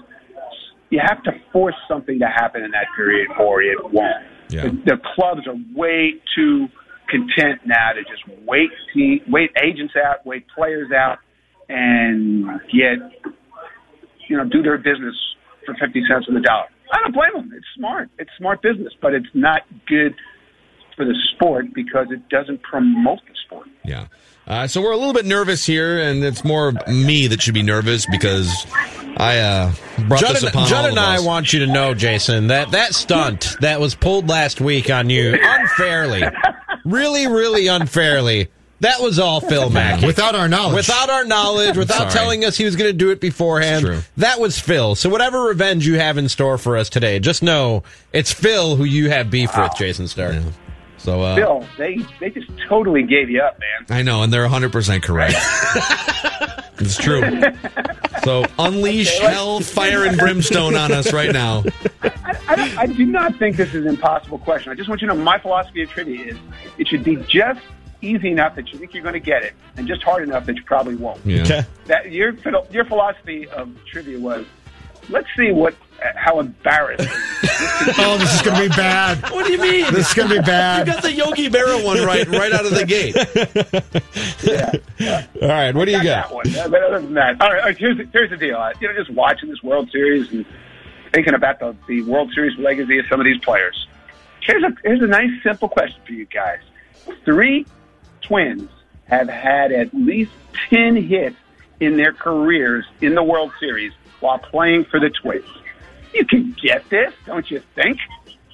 You have to force something to happen in that period or it won't. Yeah. The, the clubs are way too content now to just wait te- wait agents out, wait players out, and get you know do their business for fifty cents on the dollar. I don't blame them. It's smart. It's smart business, but it's not good for the sport because it doesn't promote the sport. Yeah. Uh, so we're a little bit nervous here, and it's more me that should be nervous because I uh, brought Judd this and, upon Judd all and of I want you to know, Jason, that that stunt that was pulled last week on you unfairly, really, really unfairly. That was all Phil Mackey. Without our knowledge. Without our knowledge, without Sorry. telling us he was going to do it beforehand. True. That was Phil. So whatever revenge you have in store for us today, just know it's Phil who you have beef with, Jayson Stark. So uh, Bill, they they just totally gave you up, man. I know, and they're 100% correct. it's true. So unleash Okay, hell, fire, and brimstone on us right now. I, don't, I do not think this is an impossible question. I just want you to know my philosophy of trivia is it should be just easy enough that you think you're going to get it, and just hard enough that you probably won't. Yeah. Okay. That your your philosophy of trivia was, let's see what how embarrassing. Oh, this is going to be bad. What do you mean? This is going to be bad. You got the Yogi Berra one right, right out of the gate. Yeah. All right, what do you got got? that one. But other than that, all right, all right, here's the, here's the deal. Uh, you know, just watching this World Series and thinking about the, the World Series legacy of some of these players. Here's a here's a nice simple question for you guys. Three twins have had at least ten hits in their careers in the World Series while playing for the Twins. You can get this, don't you think?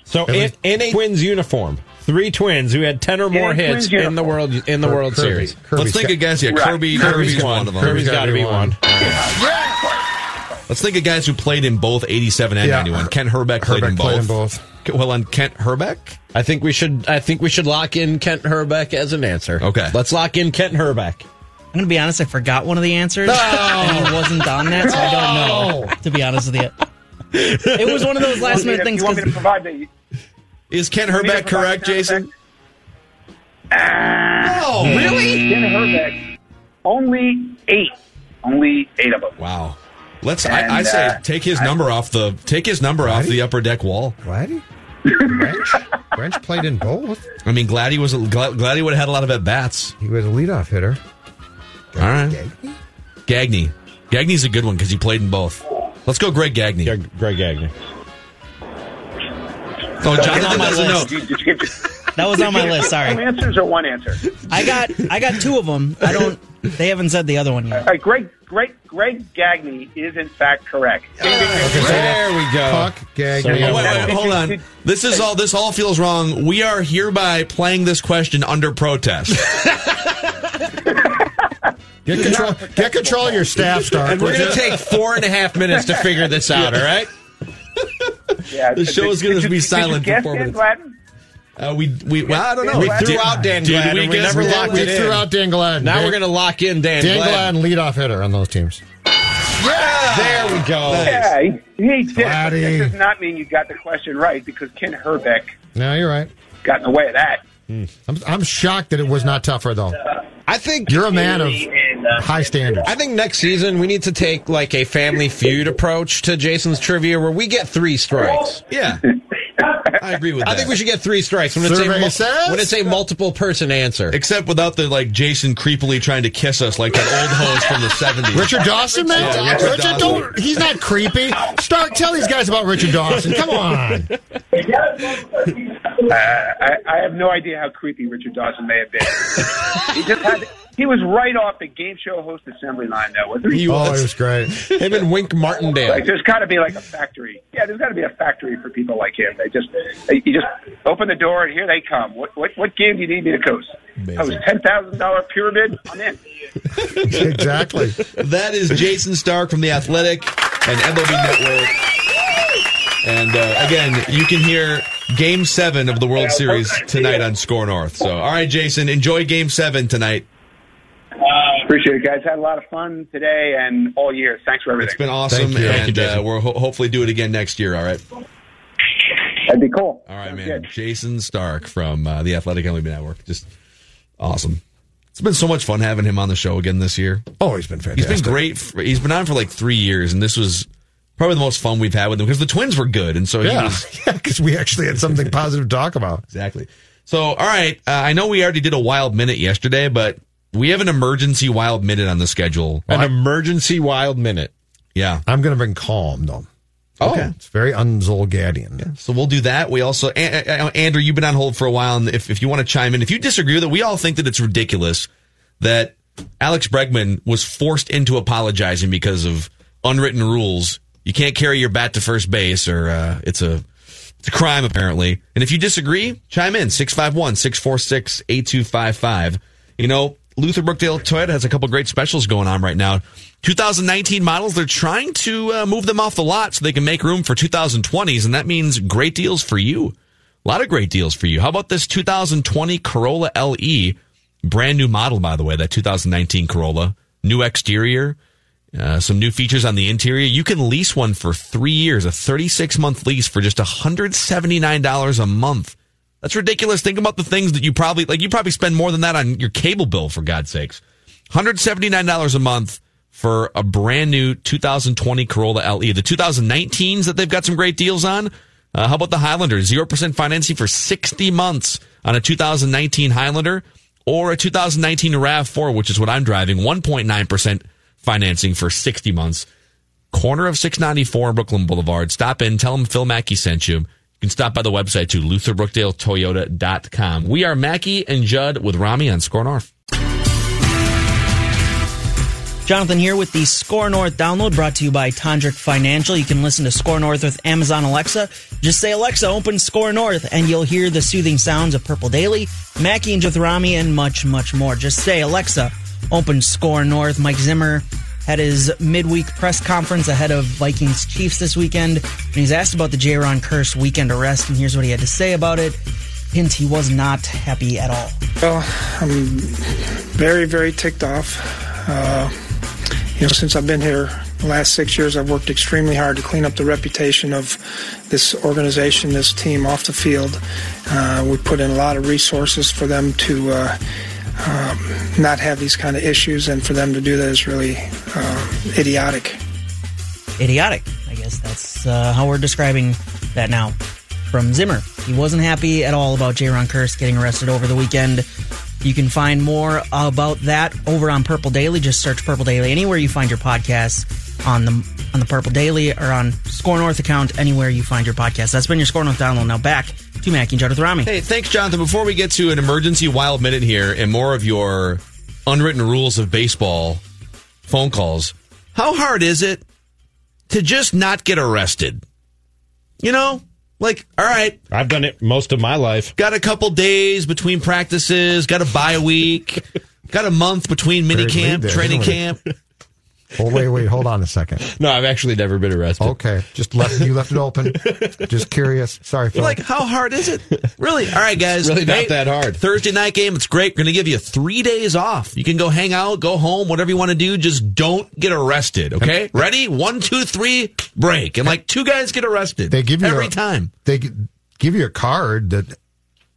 So in, in a Twins uniform, three twins who had ten or more In hits in the world in the Kirby. World Series. Kirby's Let's think got- of guys. Yeah, Right. Kirby. Kirby's Kirby's one of them. Kirby's got to be one. Let's think of guys who played in both 87 and Yeah. 91. Kent Hrbek played Hrbek in both. played in both. Well, on Kent Hrbek? I think we should. I think we should lock in Kent Hrbek as an answer. Okay. let's lock in Kent Hrbek. I'm going to be honest, I forgot one of the answers. And it wasn't on that, so I don't know, to be honest with you. It was one of those last You want me minute to- things. You want me to 'cause- provide the Is Kent you want me to Hrbek correct, Jason? effect? Ah, really? Ken Hrbek, only eight, only eight of them. Wow. Let's. And, I, I say uh, take his number off the take his number off the upper deck wall. Gladdy? Branch? Branch played in both. I mean, Gladdy was glad, Gladdy would have had a lot of at bats. He was a leadoff hitter. All right, Gagne. Gagne's a good one because he played in both. Let's go, Greg Gagne. Greg, Greg Gagne. Oh, Jonathan on my list. Did you, did you get That was on my list. Two Sorry, answers or one answer? I got I got two of them. I don't. They haven't said the other one All yet. right, Greg, Greg, Greg Gagne is in fact correct. There we go. Puck, Gagne. So Oh, wait, wait, hold on. This is all. This all feels wrong. We are hereby playing this question under protest, Get control, get control of your staff, Stark. And we're going to take four and a half minutes to figure this out. All right. Yeah, The show is gonna be silent Did for guess four minutes. Uh, we we well, I don't know. We threw out Dan did Gladden. we We, never we did- locked we threw out Dan Gladden. Now Dan- we're going to lock in Dan, Dan Gladden. Gladden, leadoff hitter on those teams. There we go. Yeah, he, he did. But that does not mean you got the question right because Ken Hrbek No, you're right. got in the way of that. I'm, I'm shocked that it was not tougher, though. I think You're a man of high standards. I think next season we need to take like a family feud approach to Jason's trivia where we get three strikes. Yeah. I agree with that. I think we should get three strikes when it's, a, Survey mul- says- when it's a multiple person answer. Except without the like Jason creepily trying to kiss us like that old host from the seventies. Richard Dawson, man. Yeah, Richard Richard, Dawson. don't. He's not creepy. Start. Tell these guys about Richard Dawson. Come on. Uh, I, I have no idea how creepy Richard Dawson may have been. he just had. He was right off the game show host assembly line, though, wasn't he? He Oh, was. it was great. Him and Wink Martindale. Like, there's got to be like a factory. Yeah, there's got to be a factory for people like him. They just, they, you just open the door and here they come. What, what, what game do you need me to coach? I was ten thousand dollar pyramid. I'm in. Exactly. That is Jayson Stark from The Athletic and MLB Network. And uh, again, you can hear Game 7 of the World Series tonight on SKOR North. So, all right, Jason, enjoy Game 7 tonight. Appreciate it, guys. Had a lot of fun today and all year. Thanks for everything. It's been awesome, Thank you. and Thank you, Jason. uh, we'll ho- hopefully do it again next year, all right? That'd be cool. All right, Sounds man. good. Jayson Stark from uh, The Athletic MLB Network. Just awesome. It's been so much fun having him on the show again this year. Oh, he's been He's fantastic. been great. For, he's been on for like three years, and this was probably the most fun we've had with him because the Twins were good, and so Yeah, was yeah, because we actually had something positive to talk about. exactly. So, all right, uh, I know we already did a wild minute yesterday, but we have an emergency wild minute on the schedule. An emergency wild minute. Yeah. I'm going to bring calm though. Oh. It's very unzolgadian. So we'll do that. We also, Andrew, you've been on hold for a while, and if, if you want to chime in, if you disagree with it, we all think that it's ridiculous that Alex Bregman was forced into apologizing because of unwritten rules. You can't carry your bat to first base, or uh, it's a it's a crime apparently. And if you disagree, chime in 651-646-8255. You know, Luther Brookdale Toyota has a couple great specials going on right now. 2019 models, they're trying to uh, move them off the lot so they can make room for 2020s, and that means great deals for you. A lot of great deals for you. How about this 2020 Corolla LE? Brand new model, by the way, that 2019 Corolla. New exterior, uh, some new features on the interior. You can lease one for three years, a 36 month lease for just $179 a month. That's ridiculous. Think about the things that you probably, like, you probably spend more than that on your cable bill, for God's sakes. $179 a month for a brand new 2020 Corolla LE. The 2019s that they've got some great deals on. Uh, how about the Highlander? 0% financing for 60 months on a 2019 Highlander or a 2019 RAV4, which is what I'm driving. 1.9% financing for 60 months. Corner of 694 and Brooklyn Boulevard. Stop in. Tell them Phil Mackey sent you. You can stop by the website too, lutherbrookdaletoyota.com. We are Mackey and Judd with Rami on SKOR North. Jonathan here with the SKOR North download brought to you by Tondrick Financial. You can listen to SKOR North with Amazon Alexa. Just say, Alexa, open SKOR North, and you'll hear the soothing sounds of Purple Daily, Mackey and Jothrami, and much, much more. Just say, Alexa, open SKOR North. Mike Zimmer had his midweek press conference ahead of Vikings Chiefs this weekend, and he's asked about the Jayron Kearse weekend arrest, and here's what he had to say about it. Hint, he was not happy at all. Well, I'm very, very ticked off. Uh, you know, since I've been here the last six years, I've worked extremely hard to clean up the reputation of this organization, this team off the field. Uh, we put in a lot of resources for them to uh, um, not have these kind of issues, and for them to do that is really uh, idiotic. idiotic. I guess that's uh, how we're describing that now. From Zimmer, he wasn't happy at all about Jayron Kearse getting arrested over the weekend. You can find more about that over on Purple Daily. Just search Purple Daily anywhere you find your podcasts on the on the Purple Daily or on SKOR North account anywhere you find your podcast. That's been your SKOR North download. Now back to Mackey and Judd with Rami. Hey, thanks, Jonathan. Before we get to an emergency wild minute here and more of your unwritten rules of baseball phone calls, how hard is it to just not get arrested? You know, like, all right, I've done it most of my life. got a couple days between practices, got a bye week, got a month between mini Very camp, training camp. Oh, wait, wait, hold on a second. No, I've actually never been arrested. Okay, just left you left it open. Just curious. Sorry, Phil. Like, how hard is it? Really? All right, guys. Really not that hard. Thursday night game. It's great. We're going to give you three days off. You can go hang out, go home, whatever you want to do. Just don't get arrested. Okay? Ready? One, two, three, break. And like two guys get arrested. They give you every a- time. they give you a card that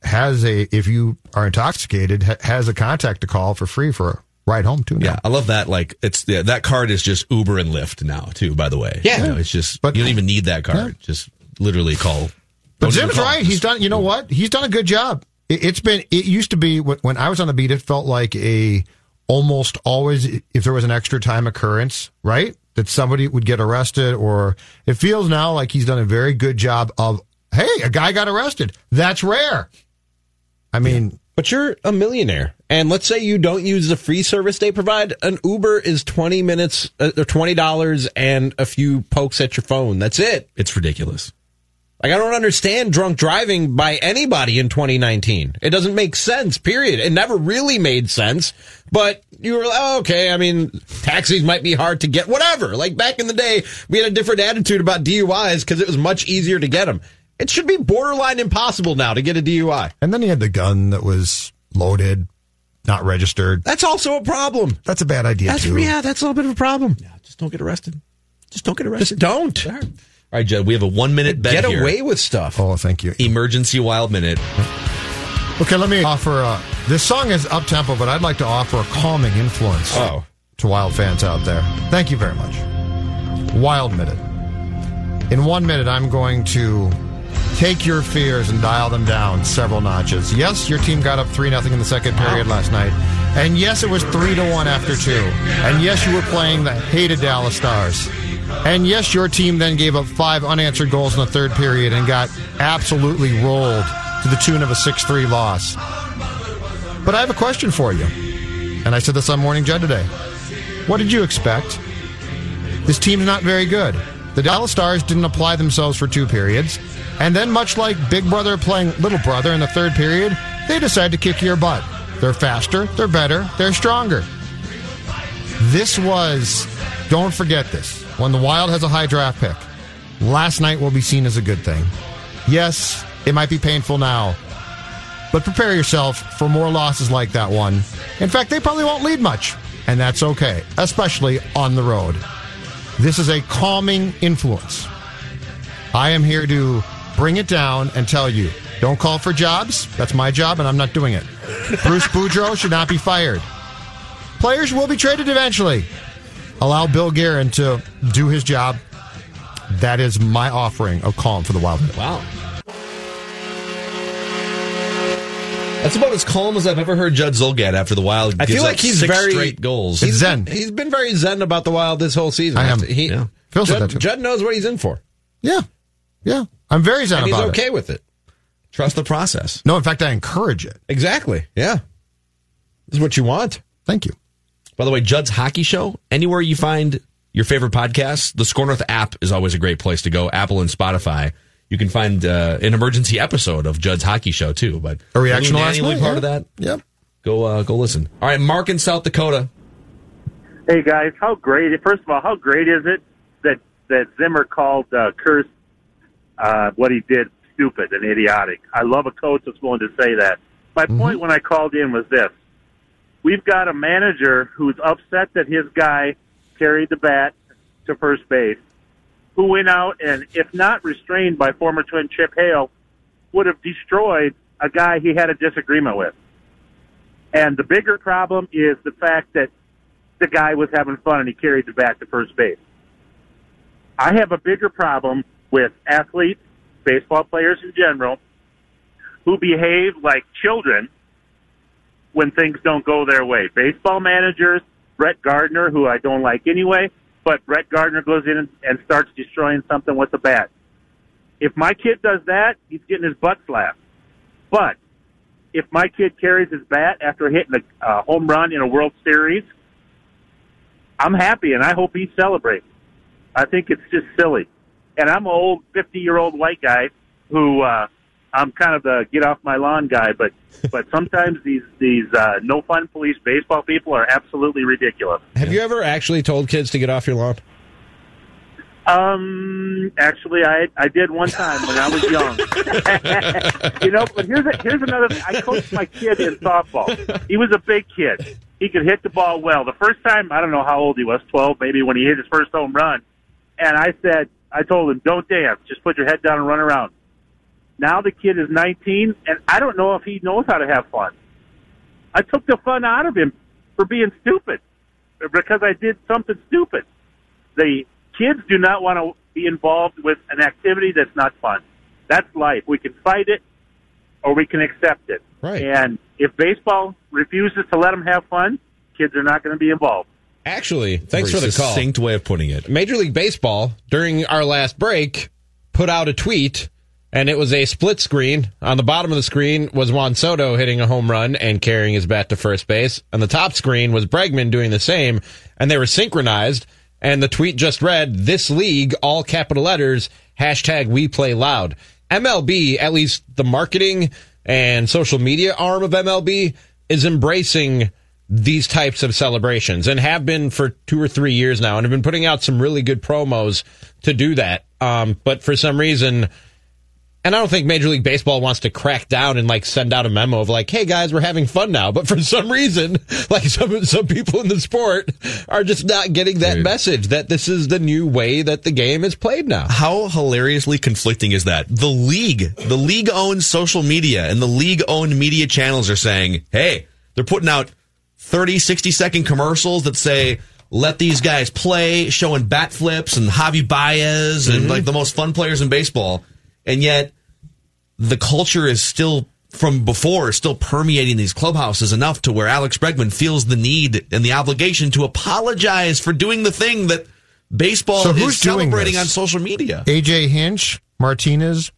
has a if you are intoxicated has a contact to call for free for a ride home too. now. Yeah, I love that. Like it's yeah, that card is just Uber and Lyft now too. By the way, Yeah. You know, it's just But- you don't even need that card. Just literally call But Don't Zim's call. right. He's done. You know what? He's done a good job. It, it's been. It used to be when when I was on the beat. It felt like a almost always if there was an extra time occurrence, right? That somebody would get arrested, or it feels now like he's done a very good job of. Hey, a guy got arrested. That's rare. I mean, But you're a millionaire, and let's say you don't use the free service they provide. An Uber is twenty minutes, uh, or twenty dollars, and a few pokes at your phone. That's it. It's ridiculous. Like I don't understand drunk driving by anybody in 2019. It doesn't make sense. Period. It never really made sense. But you were like, oh, okay. I mean, taxis might be hard to get. Whatever. Like back in the day, we had a different attitude about DUIs because it was much easier to get them. It should be borderline impossible now to get a DUI. and then he had the gun that was loaded, not registered. That's also a problem. That's a bad idea That's too. yeah. That's a little bit of a problem. Yeah, just don't get arrested. Just don't get arrested. Just don't All right, Judd, we have a one minute bet get here. away with stuff. Oh, thank you. Emergency wild minute. Okay, let me offer. Uh, this song is up tempo, but I'd like to offer a calming influence Oh. to Wild fans out there. Thank you very much. Wild minute. In one minute, I'm going to take your fears and dial them down several notches. Yes, your team got up three nothing in the second period last night, and yes, it was three to one after two, and yes, you were playing the hated Dallas Stars. And yes, your team then gave up five unanswered goals in the third period and got absolutely rolled to the tune of a 6 3 loss. But I have a question for you. And I said this on Morning Judd today. What did you expect? This team's not very good. The Dallas Stars didn't apply themselves for two periods. And then, much like Big Brother playing Little Brother in the third period, they decide to kick your butt. They're faster, they're better, they're stronger. This was, don't forget this, when the Wild has a high draft pick. Last night will be seen as a good thing. Yes, it might be painful now, but prepare yourself for more losses like that one. In fact, they probably won't lead much, and that's okay, especially on the road. This is a calming influence. I am here to bring it down and tell you don't call for jobs. That's my job, and I'm not doing it. Bruce Boudreau should not be fired. Players will be traded eventually. Allow Bill Guerin to do his job. That is my offering of calm for the Wild. Wow. That's about as calm as I've ever heard Judd Zulgad after the Wild. I gives feel up like he's six very straight goals. He's Zen. Been, he's been very zen about the Wild this whole season. I am. He, Yeah. Feels like Judd, that too. Judd knows what he's in for, Yeah, yeah. I'm very zen and he's okay it. with it. Trust the process. No, in fact, I encourage it. Exactly. Yeah, this is what you want. Thank you. By the way, Judd's Hockey Show, anywhere you find your favorite podcasts, the SKOR North app is always a great place to go. Apple and Spotify. You can find uh, an emergency episode of Judd's Hockey Show too. But A reaction Lou last Nanne night, part yeah. of that. Yep. Go uh, go listen. All right, Mark in South Dakota. Hey guys, how great! First of all, how great is it that that Zimmer called uh, Kearse uh, what he did stupid and idiotic? I love a coach that's willing to say that. My point when I called in was this: we've got a manager who's upset that his guy carried the bat to first base, who went out and, if not restrained by former twin Chip Hale, would have destroyed a guy he had a disagreement with. And the bigger problem is the fact that the guy was having fun and he carried the bat to first base. I have a bigger problem with athletes, baseball players in general, who behave like children when things don't go their way. Baseball managers, Brett Gardner, who I don't like anyway, but Brett Gardner goes in and, starts destroying something with a bat. If my kid does that, he's getting his butt slapped. But if my kid carries his bat after hitting a home run in a World Series, I'm happy and I hope he celebrates. I think it's just silly. And I'm an old 50 year old white guy who, uh, I'm kind of the get off my lawn guy, but, but sometimes these, these, uh, no fun police baseball people are absolutely ridiculous. Have you ever actually told kids to get off your lawn? Um, actually, I I did one time when I was young. you know, but here's a, here's another. thing. I coached my kid in softball. He was a big kid. He could hit the ball well. The first time, I don't know how old he was, twelve maybe, when he hit his first home run. And I said, I told him, don't dance. Just put your head down and run around. Now the kid is 19, and I don't know if he knows how to have fun. I took the fun out of him for being stupid because I did something stupid. The kids do not want to be involved with an activity that's not fun. That's life. We can fight it or we can accept it. Right. And if baseball refuses to let them have fun, kids are not going to be involved. Actually, thanks Very for the call. succinct way of putting it. Major League Baseball, during our last break, put out a tweet, and it was a split screen. On the bottom of the screen was Juan Soto hitting a home run and carrying his bat to first base. On the top screen was Bregman doing the same, and they were synchronized. And the tweet just read, This league, all capital letters, hashtag we play loud. MLB, at least the marketing and social media arm of MLB, is embracing these types of celebrations and have been for two or three years now and have been putting out some really good promos to do that. Um, but for some reason, and I don't think Major League Baseball wants to crack down and like send out a memo of like, "Hey guys, we're having fun now." But for some reason, like some some people in the sport are just not getting that message that this is the new way that the game is played now. How hilariously conflicting is that? The league, the league owned social media and the league owned media channels are saying, hey, they're putting out 30, 60 second commercials that say, let these guys play, showing bat flips and Javi Baez and mm-hmm. like the most fun players in baseball. And yet the culture is still from before still permeating these clubhouses enough to where Alex Bregman feels the need and the obligation to apologize for doing the thing that baseball So is celebrating this? on social media. AJ Hinch, Martinez.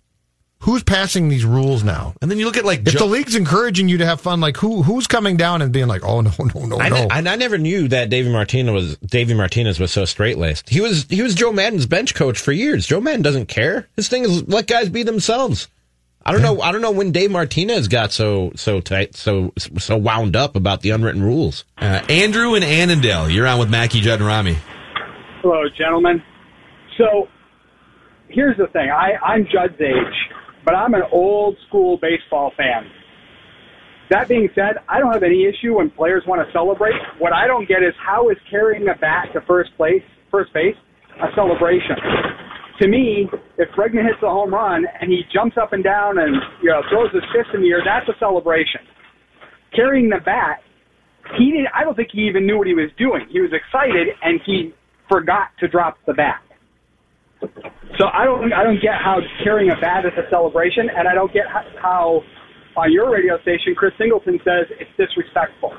Who's passing these rules now? And then you look at like if Joe- the league's encouraging you to have fun, like who who's coming down and being like, oh no no no I, no. ne- and I never knew that Davey Martinez was Davey Martinez was so straight laced. He was he was Joe Maddon's bench coach for years. Joe Maddon doesn't care. His thing is let guys be themselves. I don't know. I don't know when Dave Martinez got so so tight, so so wound up about the unwritten rules. Uh, Andrew and Annandale, you're on with Mackey Judd and Rami. Hello, gentlemen. So here's the thing. I, I'm Judd's age, but I'm an old school baseball fan. That being said, I don't have any issue when players want to celebrate. What I don't get is how is carrying the bat to first place, first base, a celebration? To me, if Bregman hits a home run and he jumps up and down and you know throws his fist in the air, that's a celebration. Carrying the bat, he didn't. I don't think he even knew what he was doing. He was excited and he forgot to drop the bat. So I don't I don't get how carrying a bat is a celebration, and I don't get how, how on your radio station Chris Singleton says it's disrespectful.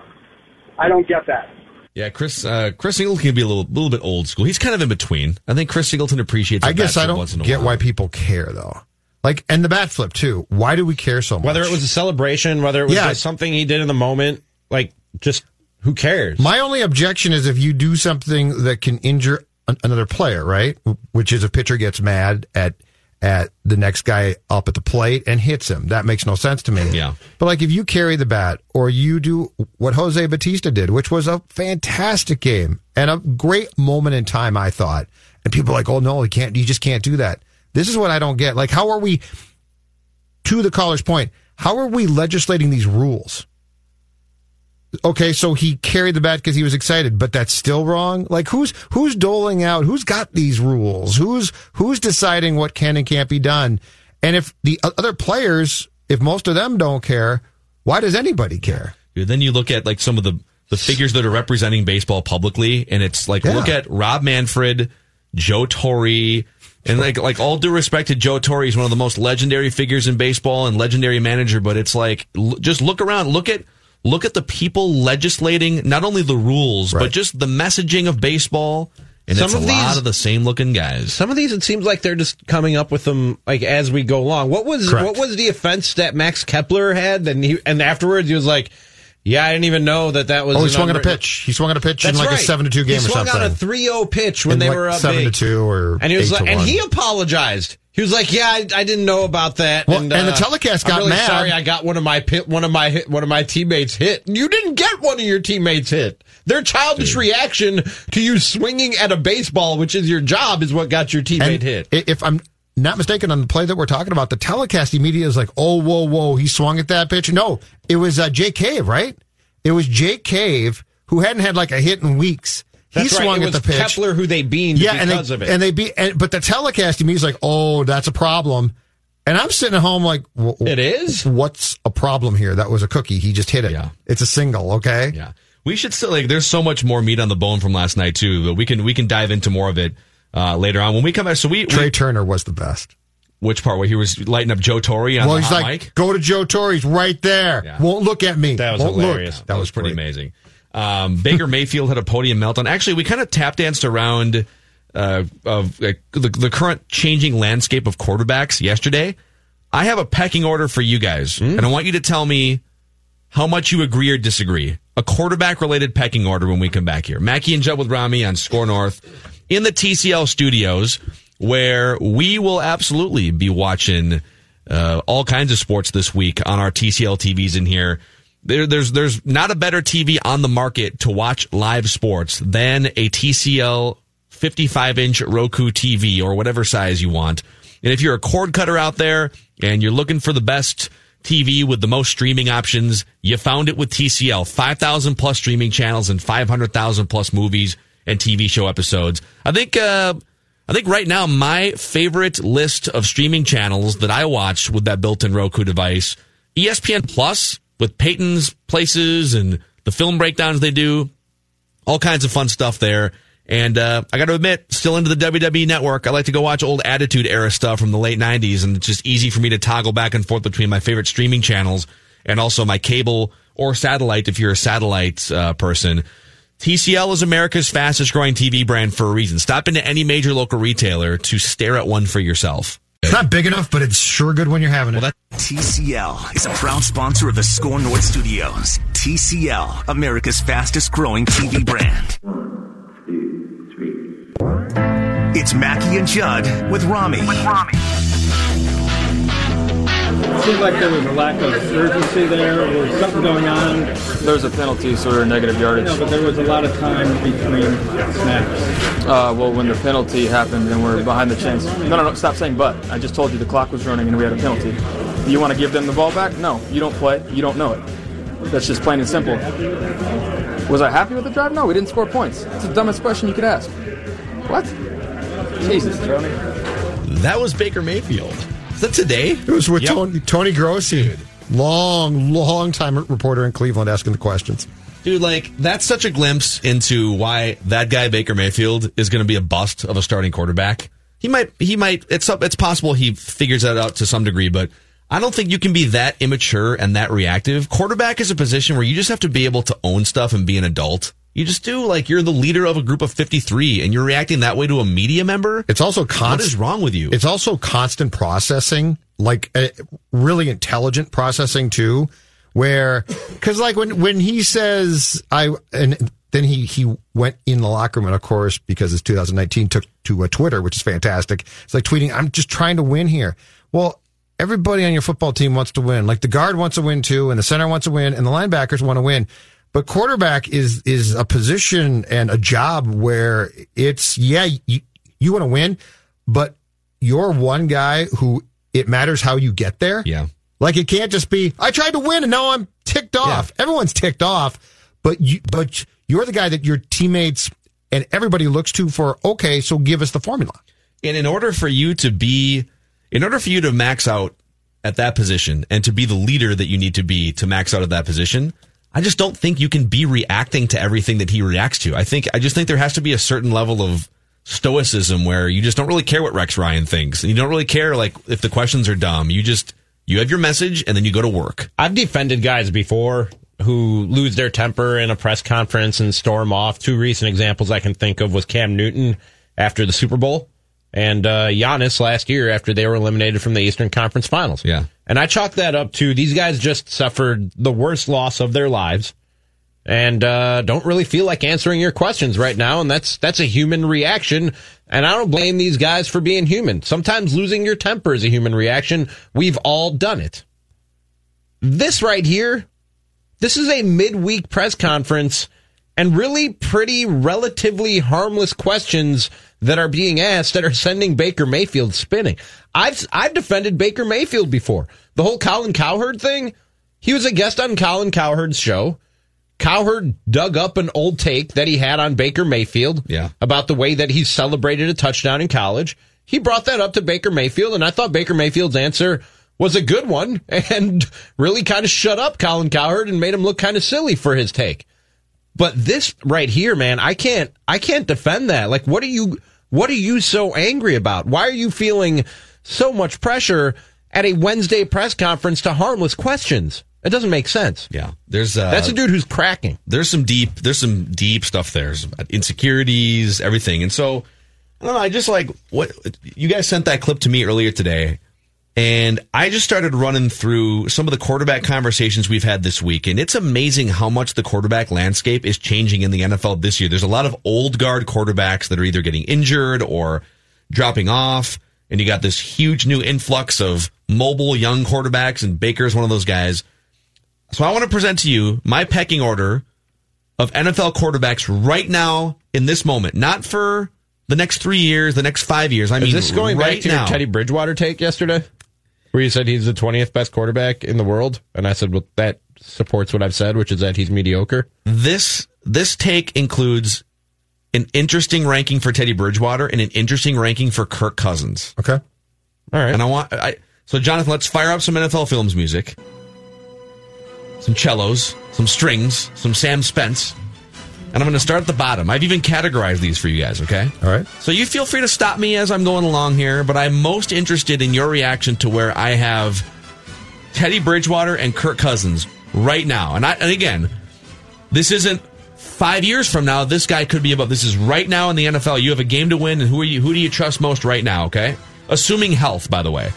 I don't get that. Yeah, Chris uh, Chris Singleton can be a little little bit old school. He's kind of in between. I think Chris Singleton appreciates. a I guess bat I flip once in don't a get while. why people care though. Like and the bat flip too. Why do we care so much? Whether it was a celebration, whether it was Yeah. just something he did in the moment, like just who cares? My only objection is if you do something that can injure an- another player, right? Which is a pitcher gets mad at at the next guy up at the plate and hits him. That makes no sense to me. Yeah. But like if you carry the bat or you do what Jose Bautista did, which was a fantastic game and a great moment in time, I thought. And people are like, oh no, you can't, you just can't do that. This is what I don't get. Like, how are we, to the caller's point, how are we legislating these rules? Okay, so he carried the bat because he was excited, but that's still wrong. Like who's who's doling out? Who's got these rules? Who's who's deciding what can and can't be done? And if the other players, if most of them don't care, why does anybody care? Dude, then you look at like some of the the figures that are representing baseball publicly, and it's like Yeah. look at Rob Manfred, Joe Torre, and like like all due respect to Joe Torre, he's one of the most legendary figures in baseball and legendary manager. But it's like l- just look around, look at look at the people legislating not only the rules but just the messaging of baseball, and Some it's of a lot of the same looking guys. Some of these, it seems like they're just coming up with them like as we go along. What was Correct. what was the offense that Max Kepler had? And he and afterwards he was like, "Yeah, I didn't even know that that was." Oh, he an swung at a pitch. He swung at a pitch That's in like right. a seven to two game he or swung something. on a 3-0 pitch when In they like were up seven big. to two or and he was eight like, to and he apologized. He was like, "Yeah, I, I didn't know about that." Well, and, and the uh, telecast I'm got really mad. Sorry, I got one of my pit, one of my hit, one of my teammates hit. You didn't get one of your teammates hit. Their childish reaction to you swinging at a baseball, which is your job, is what got your teammate And hit. If I'm not mistaken on the play that we're talking about, the telecast immediately is like, "Oh, whoa, whoa, he swung at that pitch." No, it was uh, Jake Cave, right? It was Jake Cave who hadn't had like a hit in weeks. He That's right. swung It at was the pitch. Kepler who they beamed yeah, and because they, of it. And they beat, and, but the telecast immediately is like, "Oh, that's a problem." And I'm sitting at home like, "It is. What's a problem here? That was a cookie. He just hit it. Yeah. It's a single. Okay. Yeah. We should still like. There's so much more meat on the bone from last night too. But we can we can dive into more of it uh, later on when we come back. So we, Trea we Turner was the best. Which part? Where he was lighting up Joe Torre on well, the he's like, mic? go to Joe Torre. He's right there. Won't look at me. That was Won't hilarious. Look. That, was, pretty amazing. Um, Baker Mayfield had a podium meltdown. Actually, we kind of tap danced around uh, of uh, the, the current changing landscape of quarterbacks yesterday. I have a pecking order for you guys, Hmm? and I want you to tell me how much you agree or disagree. A quarterback related pecking order when we come back here. Mackey and Judd with Rami on SKOR North in the TCL studios, where we will absolutely be watching uh, all kinds of sports this week on our TCL TVs in here. There, there's there's not a better TV on the market to watch live sports than a TCL 55 inch Roku TV or whatever size you want. And if you're a cord cutter out there and you're looking for the best TV with the most streaming options, you found it with TCL. 5,000 plus streaming channels and 500,000 plus movies and TV show episodes. I think, uh, I think right now my favorite list of streaming channels that I watch with that built-in Roku device, ESPN Plus with Peyton's Places and the film breakdowns they do, all kinds of fun stuff there. And uh, I got to admit, still into the WWE Network. I like to go watch old Attitude Era stuff from the late '90s, and it's just easy for me to toggle back and forth between my favorite streaming channels and also my cable or satellite. If you're a satellite uh, person, TCL is America's fastest growing TV brand for a reason. Stop into any major local retailer to stare at one for yourself. It's not big enough, but it's sure good when you're having it. TCL is a proud sponsor of the SKOR North Studios. TCL, America's fastest growing TV brand. One, two, three. It's Mackey and Judd with Rami. With Rami. It seemed like there was a lack of urgency there, or something going on. There was a penalty, so there were negative yardage. No, but there was a lot of time between snaps. Uh, well, when the penalty happened and we're behind the chains. No, no, no, stop saying but. I just told you the clock was running and we had a penalty. You want to give them the ball back? No, you don't play. You don't know it. That's just plain and simple. Was I happy with the drive? No, we didn't score points. It's the dumbest question you could ask. What? Jesus, Tony. That was Baker Mayfield. Is that today? It was with Tony, Tony Grossi, long, long time reporter in Cleveland, asking the questions. Dude, like that's such a glimpse into why that guy Baker Mayfield is going to be a bust of a starting quarterback. He might, he might. It's. It's possible he figures that out to some degree, but I don't think you can be that immature and that reactive. Quarterback is a position where you just have to be able to own stuff and be an adult. You just do like you're the leader of a group of 53 and you're reacting that way to a media member. It's also constant. What is wrong with you? It's also constant processing, like uh, really intelligent processing too. Where, because like when when he says I and then he he went in the locker room and of course because it's 2019 took to a Twitter, which is fantastic. It's like tweeting, "I'm just trying to win here." Well, everybody on your football team wants to win. Like the guard wants to win too, and the center wants to win, and the linebackers want to win. But quarterback is is a position and a job where it's yeah you, you want to win, but you're one guy who it matters how you get there. Yeah, like it can't just be I tried to win and now I'm ticked off. Everyone's ticked off, but you but you're the guy that your teammates and everybody looks to for okay, so give us the formula. And in order for you to be, in order for you to max out at that position and to be the leader that you need to be to max out of that position, I just don't think you can be reacting to everything that he reacts to. I think, I just think there has to be a certain level of stoicism where you just don't really care what Rex Ryan thinks. And you don't really care, like, if the questions are dumb. You just, you have your message and then you go to work. I've defended guys before who lose their temper in a press conference and storm off. Two recent examples I can think of was Cam Newton after the Super Bowl and uh, Giannis last year after they were eliminated from the Eastern Conference Finals. Yeah. And I chalk that up to these guys just suffered the worst loss of their lives and uh, don't really feel like answering your questions right now. And that's that's a human reaction. And I don't blame these guys for being human. Sometimes losing your temper is a human reaction. We've all done it. This right here, this is a midweek press conference and really pretty relatively harmless questions that are being asked that are sending Baker Mayfield spinning. I've I've defended Baker Mayfield before. The whole Colin Cowherd thing, he was a guest on Colin Cowherd's show. Cowherd dug up an old take that he had on Baker Mayfield yeah. about the way that he celebrated a touchdown in college. He brought that up to Baker Mayfield, and I thought Baker Mayfield's answer was a good one and really kind of shut up Colin Cowherd and made him look kind of silly for his take. But this right here, man, I can't I can't defend that. Like what are you what are you so angry about? Why are you feeling so much pressure at a Wednesday press conference to harmless questions? It doesn't make sense. Yeah, there's uh, That's a dude who's cracking. There's some deep, there's some deep stuff there, some insecurities, everything, and so I don't know. I just like what you guys sent that clip to me earlier today, and I just started running through some of the quarterback conversations we've had this week, and it's amazing how much the quarterback landscape is changing in the NFL this year. There's a lot of old guard quarterbacks that are either getting injured or dropping off, and you got this huge new influx of mobile young quarterbacks, and Baker's one of those guys. So I want to present to you my pecking order of NFL quarterbacks right now in this moment, not for the next three years, the next five years. I Is mean, this going right back to now. your Teddy Bridgewater take yesterday? Where you said he's the 20th best quarterback in the world? And I said, well, that supports what I've said, which is that he's mediocre. This this take includes an interesting ranking for Teddy Bridgewater and an interesting ranking for Kirk Cousins. Okay. All right. And I want I so Jonathan, let's fire up some NFL films music. Some cellos, some strings, some Sam Spence. And I'm going to start at the bottom. I've even categorized these for you guys, okay? All right. So you feel free to stop me as I'm going along here, but I'm most interested in your reaction to where I have Teddy Bridgewater and Kirk Cousins right now. And I and again, this isn't five years from now. This guy could be above. This is right now in the NFL. You have a game to win, and who are you? Who do you trust most right now? Okay, assuming health. By the way,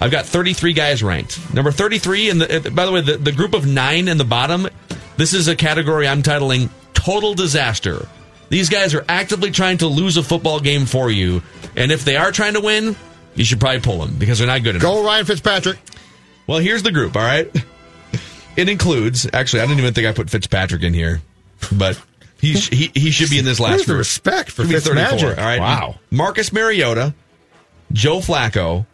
I've got 33 guys ranked. Number 33, and the, by the way, the, the group of nine in the bottom. This is a category I'm titling "Total Disaster." These guys are actively trying to lose a football game for you, and if they are trying to win, you should probably pull them because they're not good enough. Go Ryan Fitzpatrick. Well, here's the group, all right? It includes, actually, I didn't even think I put Fitzpatrick in here, but he, sh- he, he should be in this last group. respect for 34, All right. Wow. Marcus Mariota, Joe Flacco,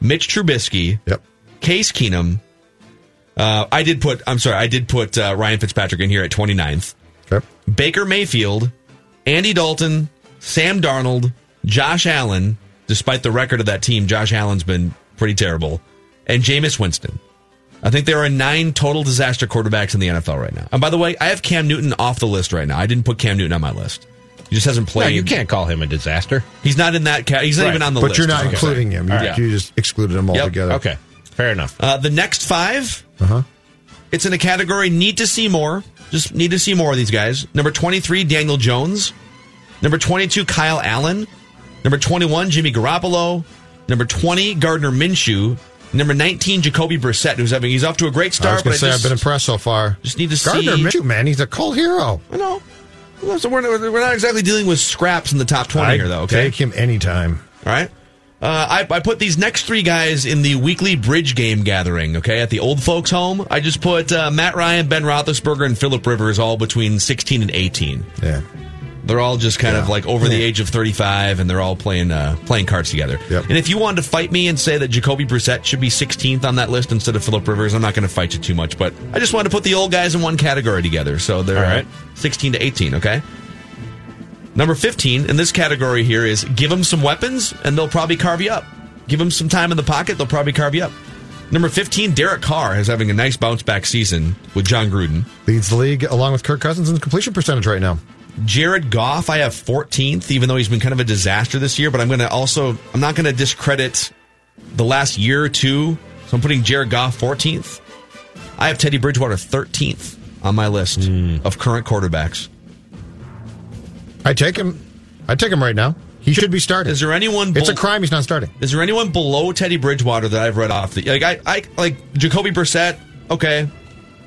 Mitch Trubisky, yep. Case Keenum. Uh, I did put, I'm sorry, I did put uh, Ryan Fitzpatrick in here at 29th. Okay. Baker Mayfield, Andy Dalton, Sam Darnold, Josh Allen. Despite the record of that team, Josh Allen's been pretty terrible, and Jameis Winston. I think there are nine total disaster quarterbacks in the NFL right now. And by the way, I have Cam Newton off the list right now. I didn't put Cam Newton on my list. He just hasn't played. No, you can't call him a disaster. He's not in that cat. He's not Right. even on the but list. But you're not is what I'm including him. You, All right. you just excluded him Yep. altogether. Okay. Fair enough. Uh, the next five, Uh-huh. it's in a category need to see more. Just need to see more of these guys. Number 23, Daniel Jones. Number 22, Kyle Allen. Number 21, Jimmy Garoppolo. Number 20, Gardner Minshew. Number 19, Jacoby Brissett, who's having he's off to a great start. I was going to say just, I've been impressed so far. just need to Gardner see. Minshew, man, he's a cult hero. I know. So we're, not- we're not exactly dealing with scraps in the top 20 here, though. Okay, Take him anytime. all right. Uh, I, I put these next three guys in the weekly bridge game gathering. Okay, at the old folks' home. I just put uh, Matt Ryan, Ben Roethlisberger, and Philip Rivers all between 16 and 18. Yeah. They're all just kind of like over the age of 35, and they're all playing uh, playing cards together. Yep. And if you wanted to fight me and say that Jacoby Brissett should be 16th on that list instead of Philip Rivers, I'm not going to fight you too much. But I just wanted to put the old guys in one category together, so they're All right. uh, 16 to 18. Okay. Number 15 in this category here is give them some weapons, and they'll probably carve you up. Give them some time in the pocket, they'll probably carve you up. Number 15, Derek Carr is having a nice bounce back season with Jon Gruden. Leads the league along with Kirk Cousins in completion percentage right now. Jared Goff, I have 14th, even though he's been kind of a disaster this year. But I'm going to also, I'm not going to discredit the last year or two. So I'm putting Jared Goff 14th. I have Teddy Bridgewater 13th on my list hmm. of current quarterbacks. I take him. I take him right now. He should be starting. Is there anyone? It's a crime he's not starting. Is there anyone below Teddy Bridgewater that I've read off? The, like I, I like Jacoby Brissett. Okay,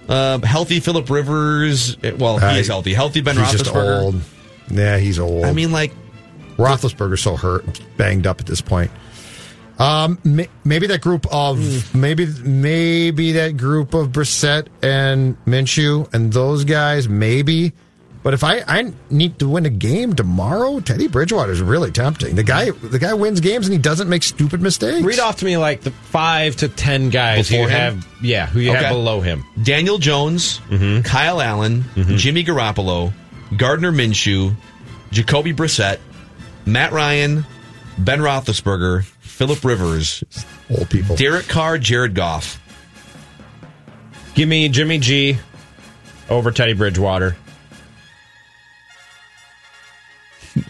um, healthy Philip Rivers. eh, Well, he Uh, is healthy. Healthy Ben he's just Roethlisberger. old. Yeah, he's old. I mean, like Roethlisberger's so hurt, banged up at this point. Um, may, maybe that group of maybe maybe that group of Brissett and Minshew and those guys maybe. But if I, I need to win a game tomorrow, Teddy Bridgewater is really tempting. The guy the guy wins games and he doesn't make stupid mistakes. Read off to me like the five to ten guys Before you him? have. Yeah, who you Okay. have below him. Daniel Jones, mm-hmm. Kyle Allen, mm-hmm. Jimmy Garoppolo, Gardner Minshew, Jacoby Brissett, Matt Ryan, Ben Roethlisberger, Philip Rivers, old people, Derek Carr, Jared Goff. Give me Jimmy G over Teddy Bridgewater.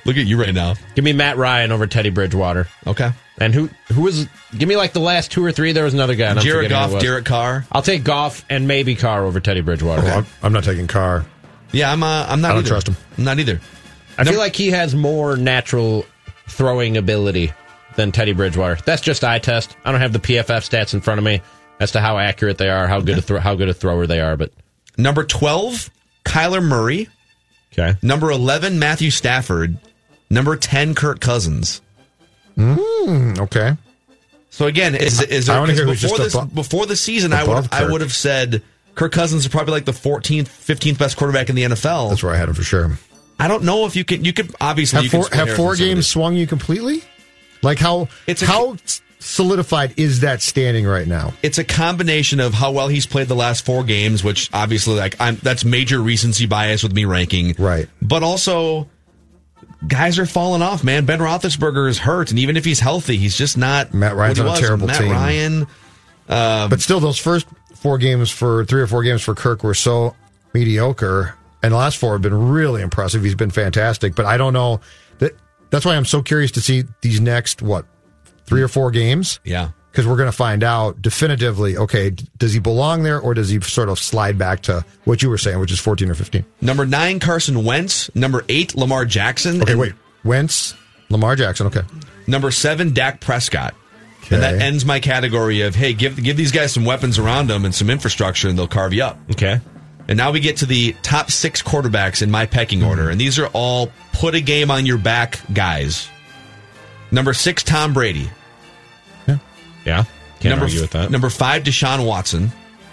Look at you right now. Give me Matt Ryan over Teddy Bridgewater. Okay. And who who was? Give me like the last two or three. There was another guy. and I'm Jared forgetting who Goff, was. Derek Carr. I'll take Goff and maybe Carr over Teddy Bridgewater. Well, I'm, I'm not taking Carr. Yeah, I'm. Uh, I'm not. I don't either. trust him. I'm not either. I feel like he has more natural throwing ability than Teddy Bridgewater. That's just eye test. I don't have the PFF stats in front of me as to how accurate they are, how good a thro- how good a thrower they are. But Number 12, Kyler Murray. Okay. Number 11, Matthew Stafford. Number 10, Kirk Cousins. Mm, okay. So again, is is there, before this abo- before the season, I would above I would have said Kirk Cousins is probably like the 14th, 15th best quarterback in the NFL. That's where I had him for sure. I don't know if you can. You could obviously Have you four, have four on some of games swung you completely? Like how It's a- how solidified is that standing right now? It's a combination of how well he's played the last four games, which obviously like I'm that's major recency bias with me ranking, right? But also, guys are falling off. Man, Ben Roethlisberger is hurt, and even if he's healthy, he's just not. Matt Ryan's what he on a terrible Matt team. Ryan. Um, but still, those first four games for three or four games for Kirk were so mediocre, and the last four have been really impressive. He's been fantastic, but I don't know that. That's why I'm so curious to see these next what three or four games. Yeah. Because we're going to find out definitively. Okay, does he belong there, or does he sort of slide back to what you were saying, which is 14 or 15? Number nine, Carson Wentz. Number eight, Lamar Jackson. Okay, And wait. Wentz, Lamar Jackson. Okay. Number seven, Dak Prescott. And that ends my category of hey, give give these guys some weapons around them and some infrastructure, and they'll carve you up. Okay. And now we get to the top six quarterbacks in my pecking Hmm. order, and these are all put a game on your back guys. Number six, Tom Brady. yeah, Yeah. can't number argue with that. Number five, Deshaun Watson.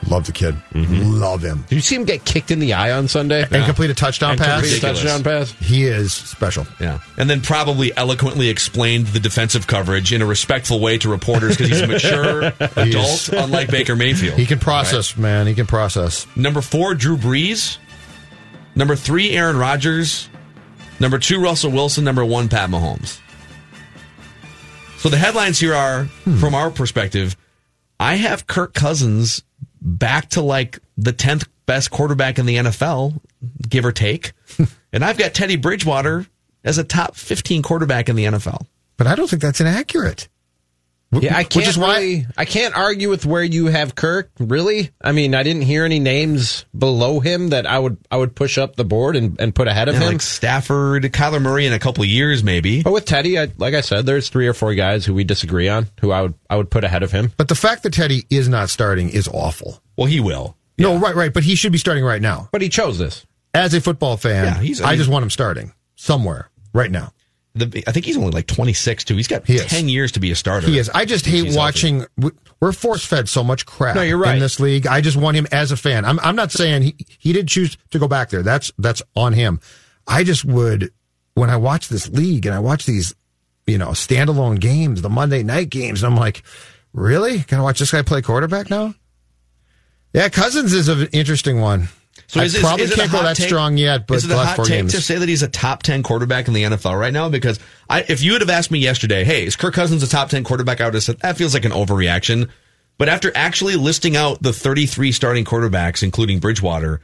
Love the kid. Mm-hmm. Love him. Did you see him get kicked in the eye on Sunday And complete a touchdown And pass. complete a touchdown pass. He is special. Yeah. And then probably eloquently explained the defensive coverage in a respectful way to reporters because he's a mature adult, unlike Baker Mayfield. He can process, man. He can process. Number four, Drew Brees. Number three, Aaron Rodgers. Number two, Russell Wilson. Number one, Pat Mahomes. So the headlines here are, from our perspective, I have Kirk Cousins back to like the 10th best quarterback in the NFL, give or take. and I've got Teddy Bridgewater as a top 15 quarterback in the NFL. But I don't think that's inaccurate. Yeah, I can't is why- I can't argue with where you have Kirk. Really, I mean, I didn't hear any names below him that I would I would push up the board and, and put ahead of Yeah, him. like Stafford, Kyler Murray in a couple of years, maybe. But with Teddy, I, like I said, there's three or four guys who we disagree on, who I would I would put ahead of him. But the fact that Teddy is not starting is awful. Well, he will. No, right, right. But he should be starting right now. But he chose this. As a football fan, Yeah, he's- I just want him starting somewhere right now. The, I think he's only like 26 too. He's got He is. 10 years to be a starter. He is. I just hate watching. we- We're force fed so much crap No, you're right. in this league. I just want him as a fan. I'm, I'm not saying he, he did choose to go back there. That's that's on him. I just would when I watch this league and I watch these, you know, standalone games, the Monday night games, and I'm like, really? Gotta watch this guy play quarterback now? Yeah, Cousins is an interesting one. I is probably is a can't go that take- strong yet, but is it a hot take games. to say that he's a top 10 quarterback in the NFL right now? Because I, if you would have asked me yesterday, hey, is Kirk Cousins a top 10 quarterback? I would have said that feels like an overreaction. But after actually listing out the 33 starting quarterbacks, including Bridgewater,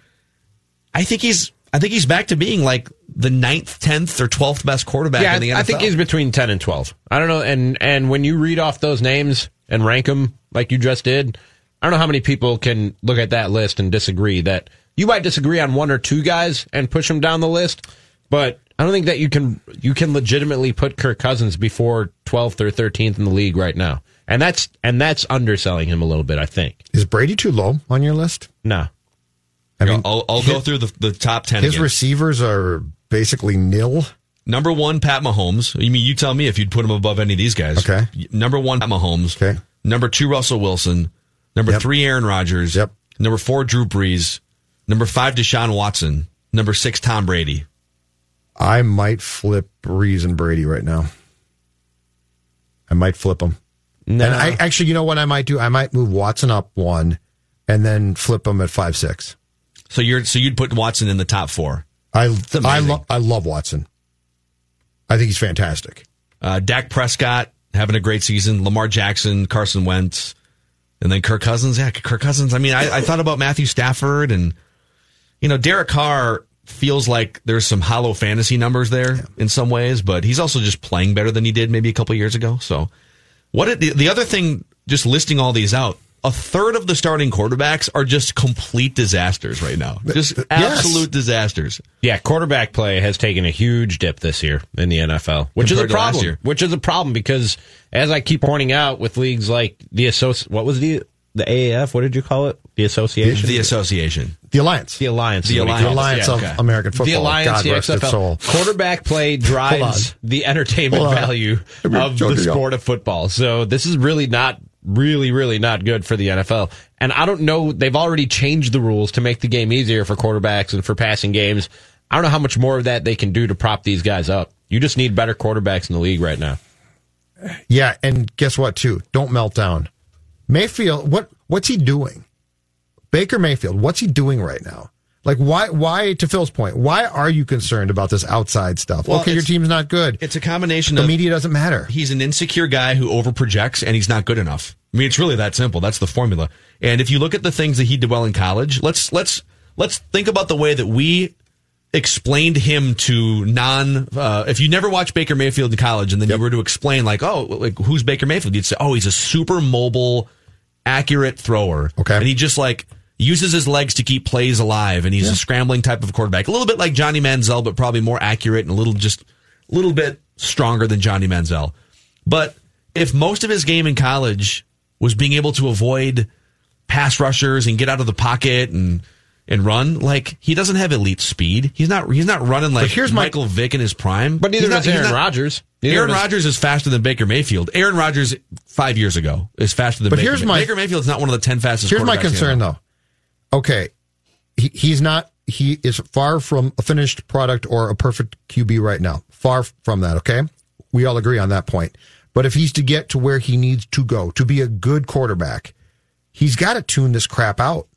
I think he's I think he's back to being like the ninth, tenth, or twelfth best quarterback yeah, in the NFL. I think he's between ten and twelve. I don't know, and and when you read off those names and rank them like you just did, I don't know how many people can look at that list and disagree that you might disagree on one or two guys and push them down the list, but I don't think that you can you can legitimately put Kirk Cousins before twelfth or thirteenth in the league right now, and that's and that's underselling him a little bit. I think. Is Brady too low on your list? No. I mean, I'll, I'll go through the, the top 10 his again. receivers are basically nil. Number one, Pat Mahomes. You mean you tell me if you'd put him above any of these guys? Okay. Number one, Pat Mahomes. Okay. Number two, Russell Wilson. Number Yep. three, Aaron Rodgers. Yep. Number four, Drew Brees. Number five, Deshaun Watson. Number six, Tom Brady. I might flip Brees and Brady right now. I might flip them. No. And I actually, you know what I might do? I might move Watson up one, and then flip them at five six. So you're so you'd put Watson in the top four. I I, amazing. lo- I love Watson. I think he's fantastic. Uh, Dak Prescott having a great season. Lamar Jackson, Carson Wentz, and then Kirk Cousins. Yeah, Kirk Cousins. I mean, I, I thought about Matthew Stafford and you know Derek Carr feels like there's some hollow fantasy numbers there in some ways, but he's also just playing better than he did maybe a couple years ago. So What it, the, the other thing, just listing all these out, a third of the starting quarterbacks are just complete disasters right now. Just absolute disasters. Yeah, quarterback play has taken a huge dip this year in the NFL, which Compared is a problem. year. Which is a problem because, as I keep pointing out, with leagues like the associate, what was the the AAF? What did you call it? The association. The association. The alliance. The alliance. The is alliance. calls it. The Alliance of American Football. The alliance, God the rest its XFL. soul. Quarterback play drives the entertainment value of the sport of football. So this is really not, really, really not good for the NFL. And I don't know. They've already changed the rules to make the game easier for quarterbacks and for passing games. I don't know how much more of that they can do to prop these guys up. You just need better quarterbacks in the league right now. Yeah, and guess what? Too don't melt down. Mayfield, what what's he doing? Baker Mayfield, what's he doing right now? Like why why to Phil's point, why are you concerned about this outside stuff? Well, okay, your team's not good. It's a combination the of media doesn't matter. He's an insecure guy who overprojects and he's not good enough. I mean, it's really that simple. That's the formula. And if you look at the things that he did well in college, let's let's let's think about the way that we explained him to non. Uh, if you never watched Baker Mayfield in college, and then you were to explain like, oh, like who's Baker Mayfield? You'd say, oh, he's a super mobile, accurate thrower. Okay, and he just like uses his legs to keep plays alive, and he's a scrambling type of quarterback, a little bit like Johnny Manziel, but probably more accurate and a little just a little bit stronger than Johnny Manziel. But if most of his game in college was being able to avoid pass rushers and get out of the pocket and and run, like he doesn't have elite speed. He's not he's not running like here's my- Michael Vick in his prime. But neither He's does Aaron Rodgers. Neither Aaron Rodgers is faster than Baker Mayfield. Aaron Rodgers five years ago is faster than But Baker. here's my- Baker Mayfield's not one of the ten fastest. Here's my concern, though. Okay, he, he's not. He is far from a finished product or a perfect QB right now. Far from that. Okay, we all agree on that point. But if he's to get to where he needs to go to be a good quarterback, he's got to tune this crap out.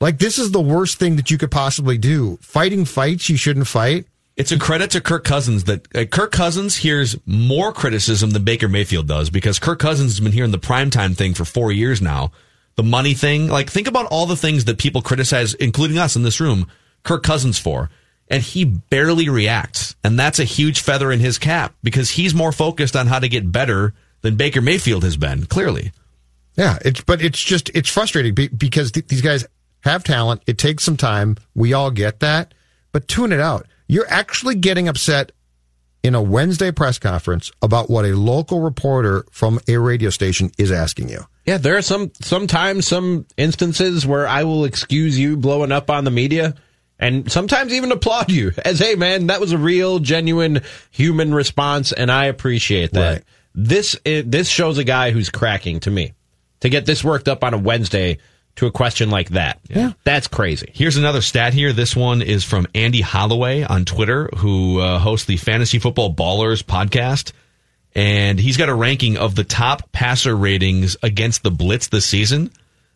Like this is the worst thing that you could possibly do. Fighting fights you shouldn't fight. It's a credit to Kirk Cousins that uh, Kirk Cousins hears more criticism than Baker Mayfield does because Kirk Cousins has been hearing the primetime thing for four years now. The money thing. Like, think about all the things that people criticize, including us in this room, Kirk Cousins for. And he barely reacts. And that's a huge feather in his cap because he's more focused on how to get better than Baker Mayfield has been, clearly. Yeah, it's but it's just it's frustrating because th- these guys have talent. It takes some time. We all get that, but tune it out. You're actually getting upset in a Wednesday press conference about what a local reporter from a radio station is asking you. Yeah, there are some sometimes some instances where I will excuse you blowing up on the media and sometimes even applaud you as hey man, that was a real genuine human response and I appreciate that. Right. This i this shows a guy who's cracking to me. To get this worked up on a Wednesday to a question like that. Yeah. That's crazy. Here's another stat here. This one is from Andy Holloway on Twitter, who uh, hosts the Fantasy Football Ballers podcast. And he's got a ranking of the top passer ratings against the Blitz this season.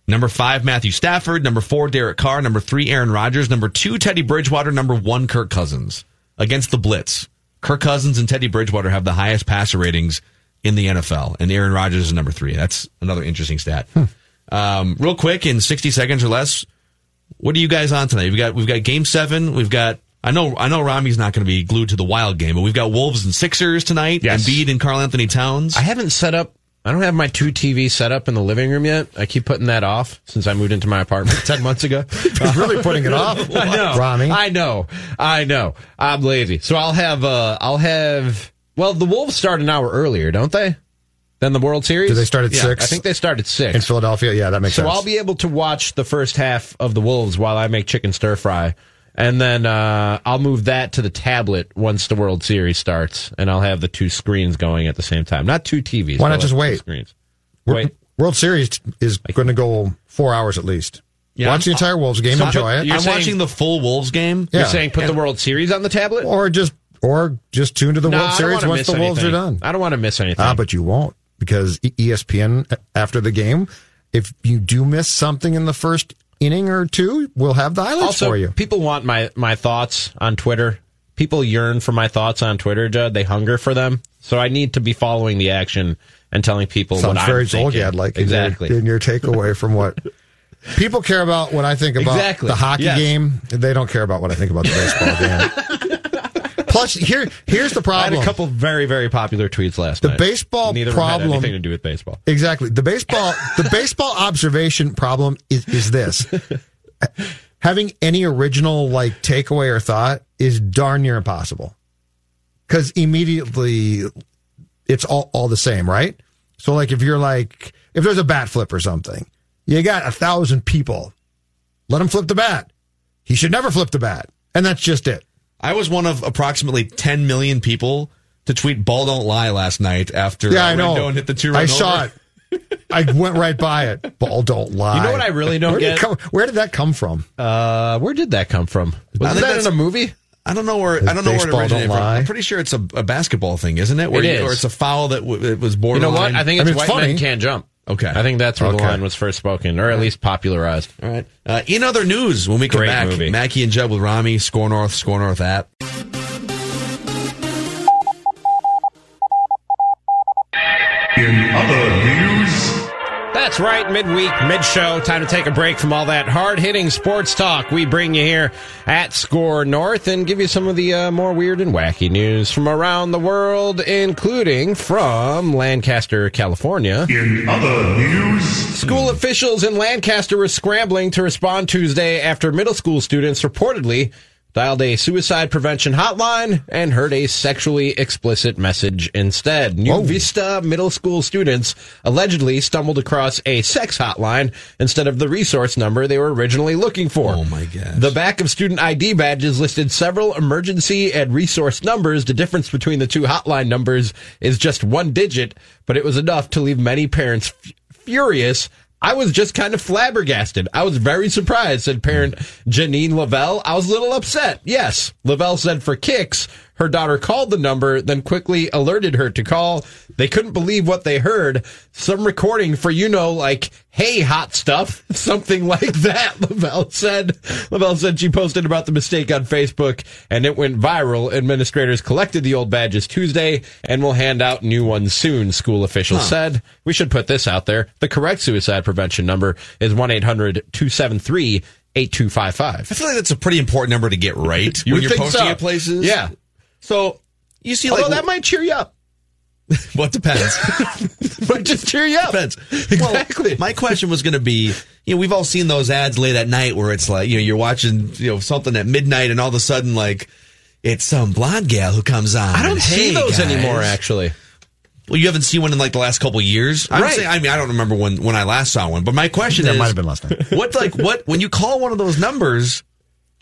Number five, Matthew Stafford. Number four, Derek Carr. Number three, Aaron Rodgers. Number two, Teddy Bridgewater. Number one, Kirk Cousins. Against the Blitz. Kirk Cousins and Teddy Bridgewater have the highest passer ratings in the NFL, and Aaron Rodgers is number three. That's another interesting stat. Um, real quick, in 60 seconds or less, what are you guys on tonight? We've got we've got Game Seven. We've got I know I know Rami's not going to be glued to the Wild game, but we've got Wolves and Sixers tonight. Yes. Embiid and Karl Anthony Towns. I haven't set up I don't have my two TV set up in the living room yet. I keep putting that off since I moved into my apartment 10 months ago. He's really putting it off. I know. Rami. I know. I know. I'm lazy. So I'll have uh I'll have well the Wolves start an hour earlier, don't they? Than the World Series? Do they start at Yeah, six? I think they start at six. In Philadelphia, yeah, that makes so sense. So I'll be able to watch the first half of the Wolves while I make chicken stir fry. And then uh, I'll move that to the tablet once the World Series starts, and I'll have the two screens going at the same time. Not two TVs. Why not just like wait? Screens. Wor- Wait. World Series is going to go four hours at least. Yeah, Watch the I'm- entire Wolves game, So enjoy it. I'm watching the full Wolves game. You're saying put the World Series on the tablet? or just or just tune to the No, World Series once miss the Wolves anything. are done. I don't want to miss anything. Ah, but you won't because ESPN after the game, if you do miss something in the first inning or two, we'll have the highlights also, for you. people want my my thoughts on Twitter. People yearn for my thoughts on Twitter, Judd. They hunger for them. So I need to be following the action and telling people Sounds what very I'm thinking. Zulgad like exactly. in your, in your takeaway from what people care about. What I think about Exactly. the hockey Yes. game, they don't care about what I think about the baseball game. Plus, here here's the problem. I problem. had a couple very, very popular tweets last The night. The baseball Neither them had problem- anything to do with baseball. Exactly. The baseball the baseball observation problem is, is this. Having any original like takeaway or thought is darn near impossible. Cause immediately it's all, all the same, right? So like if you're like if there's a bat flip or something, you got a thousand people. Let him flip the bat. He should never flip the bat. And that's just it. I was one of approximately 10 million people to tweet "Ball don't lie" last night after Yeah, I know. Rendon hit the two. I saw it. I went right by it. Ball don't lie. You know what I really don't where Did get? it come, where did that come from? Uh, where did that come from? I Was that in a movie? I don't know where. I don't know where it Baseball originated don't from. lie. I'm pretty sure it's a, a basketball thing, isn't it? Where It you- is. Or it's a foul that w- it was born. You know what? I think it's I mean, it's white funny. men can't jump. Okay. I think that's where the line was first spoken, or at least popularized. All right. Uh, in other news, when we come Great back, movie. Mackey and Judd with Rami, SKOR North, SKOR North app. In other news, That's right, midweek, mid show. Time to take a break from all that hard hitting sports talk. We bring you here at SKOR North and give you some of the uh, more weird and wacky news from around the world, including from Lancaster, California. in other news, School officials in Lancaster were scrambling to respond Tuesday after middle school students reportedly dialed a suicide prevention hotline and heard a sexually explicit message instead. New Vista middle school students allegedly stumbled across a sex hotline instead of the resource number they were originally looking for. Oh my gosh. The back of student ID badges listed several emergency and resource numbers. The difference between the two hotline numbers is just one digit, but it was enough to leave many parents f- furious. I was just kind of flabbergasted. I was very surprised, said parent Janine Lavelle. I was a little upset. Yes. Lavelle said for kicks, her daughter called the number, then quickly alerted her to call. They couldn't believe what they heard. Some recording for, you know, like, hey, hot stuff. Something like that, Lavelle said. Lavelle said she posted about the mistake on Facebook and it went viral. Administrators collected the old badges Tuesday and will hand out new ones soon, school officials said. We should put this out there. The correct suicide prevention number is 1-800-273-8255. I feel like that's a pretty important number to get right You when you're posting so. at places. Yeah. So you see, Although like that might cheer you up. what depends. might just cheer you up. Depends. Exactly. Well, my question was going to be, you know, we've all seen those ads late at night where it's like, you know, you're watching, you know, something at midnight and all of a sudden, like, it's some blonde gal who comes on. I don't and, see "Hey, those guys." anymore, actually. Well, you haven't seen one in like the last couple of years. I'm Right. saying, I mean, I don't remember when when I last saw one, but my question That is, might have been last night. what like what when you call one of those numbers,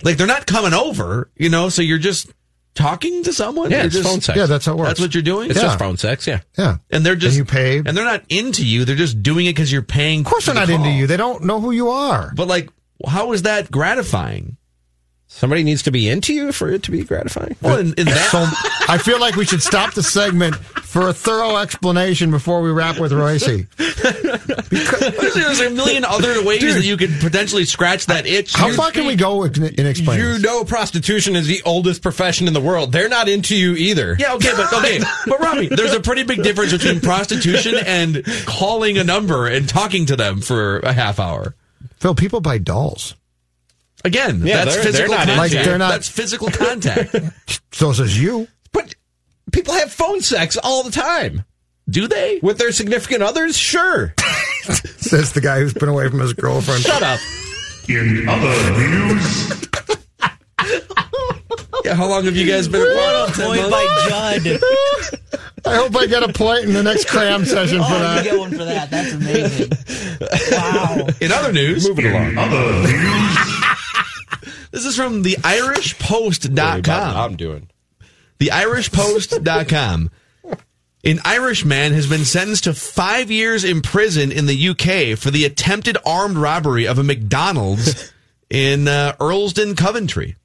like they're not coming over, you know, so you're just talking to someone. Yeah, it's just, phone sex. Yeah, that's how it works. That's what you're doing. It's Yeah. just phone sex, yeah. Yeah. and they're just And you pay. and they're not into you. They're just doing it because you're paying. Of course they're not into you. They don't know who you are. But like, how is that gratifying? Somebody needs to be into you for it to be gratifying. Well, in, in that, So I feel like we should stop the segment for a thorough explanation before we wrap with Reusse. there's a million other ways that you could potentially scratch that itch. How far can we go in, in explaining? You this? know prostitution is the oldest profession in the world. They're not into you either. Yeah, okay, but okay, but Robbie, there's a pretty big difference between prostitution and calling a number and talking to them for a half hour. Phil, people buy dolls. Again, Yeah, that's they're- they're physical not into contact. Like, they're not- that's physical contact. So says you. But people have phone sex all the time. Do they? With their significant others? Sure. Says the guy who's been away from his girlfriend. Shut up. in other news, Yeah, how long have you guys been apart? Point by Judd. I hope I get a point in the next cram session for Oh, you that. get one for that. That's amazing. Wow. In other news, Moving along. other news, this is from the IrishPost.com. I'm doing. The IrishPost.com. An Irish man has been sentenced to five years in prison in the UK for the attempted armed robbery of a McDonald's in uh, Earlsdon, Coventry.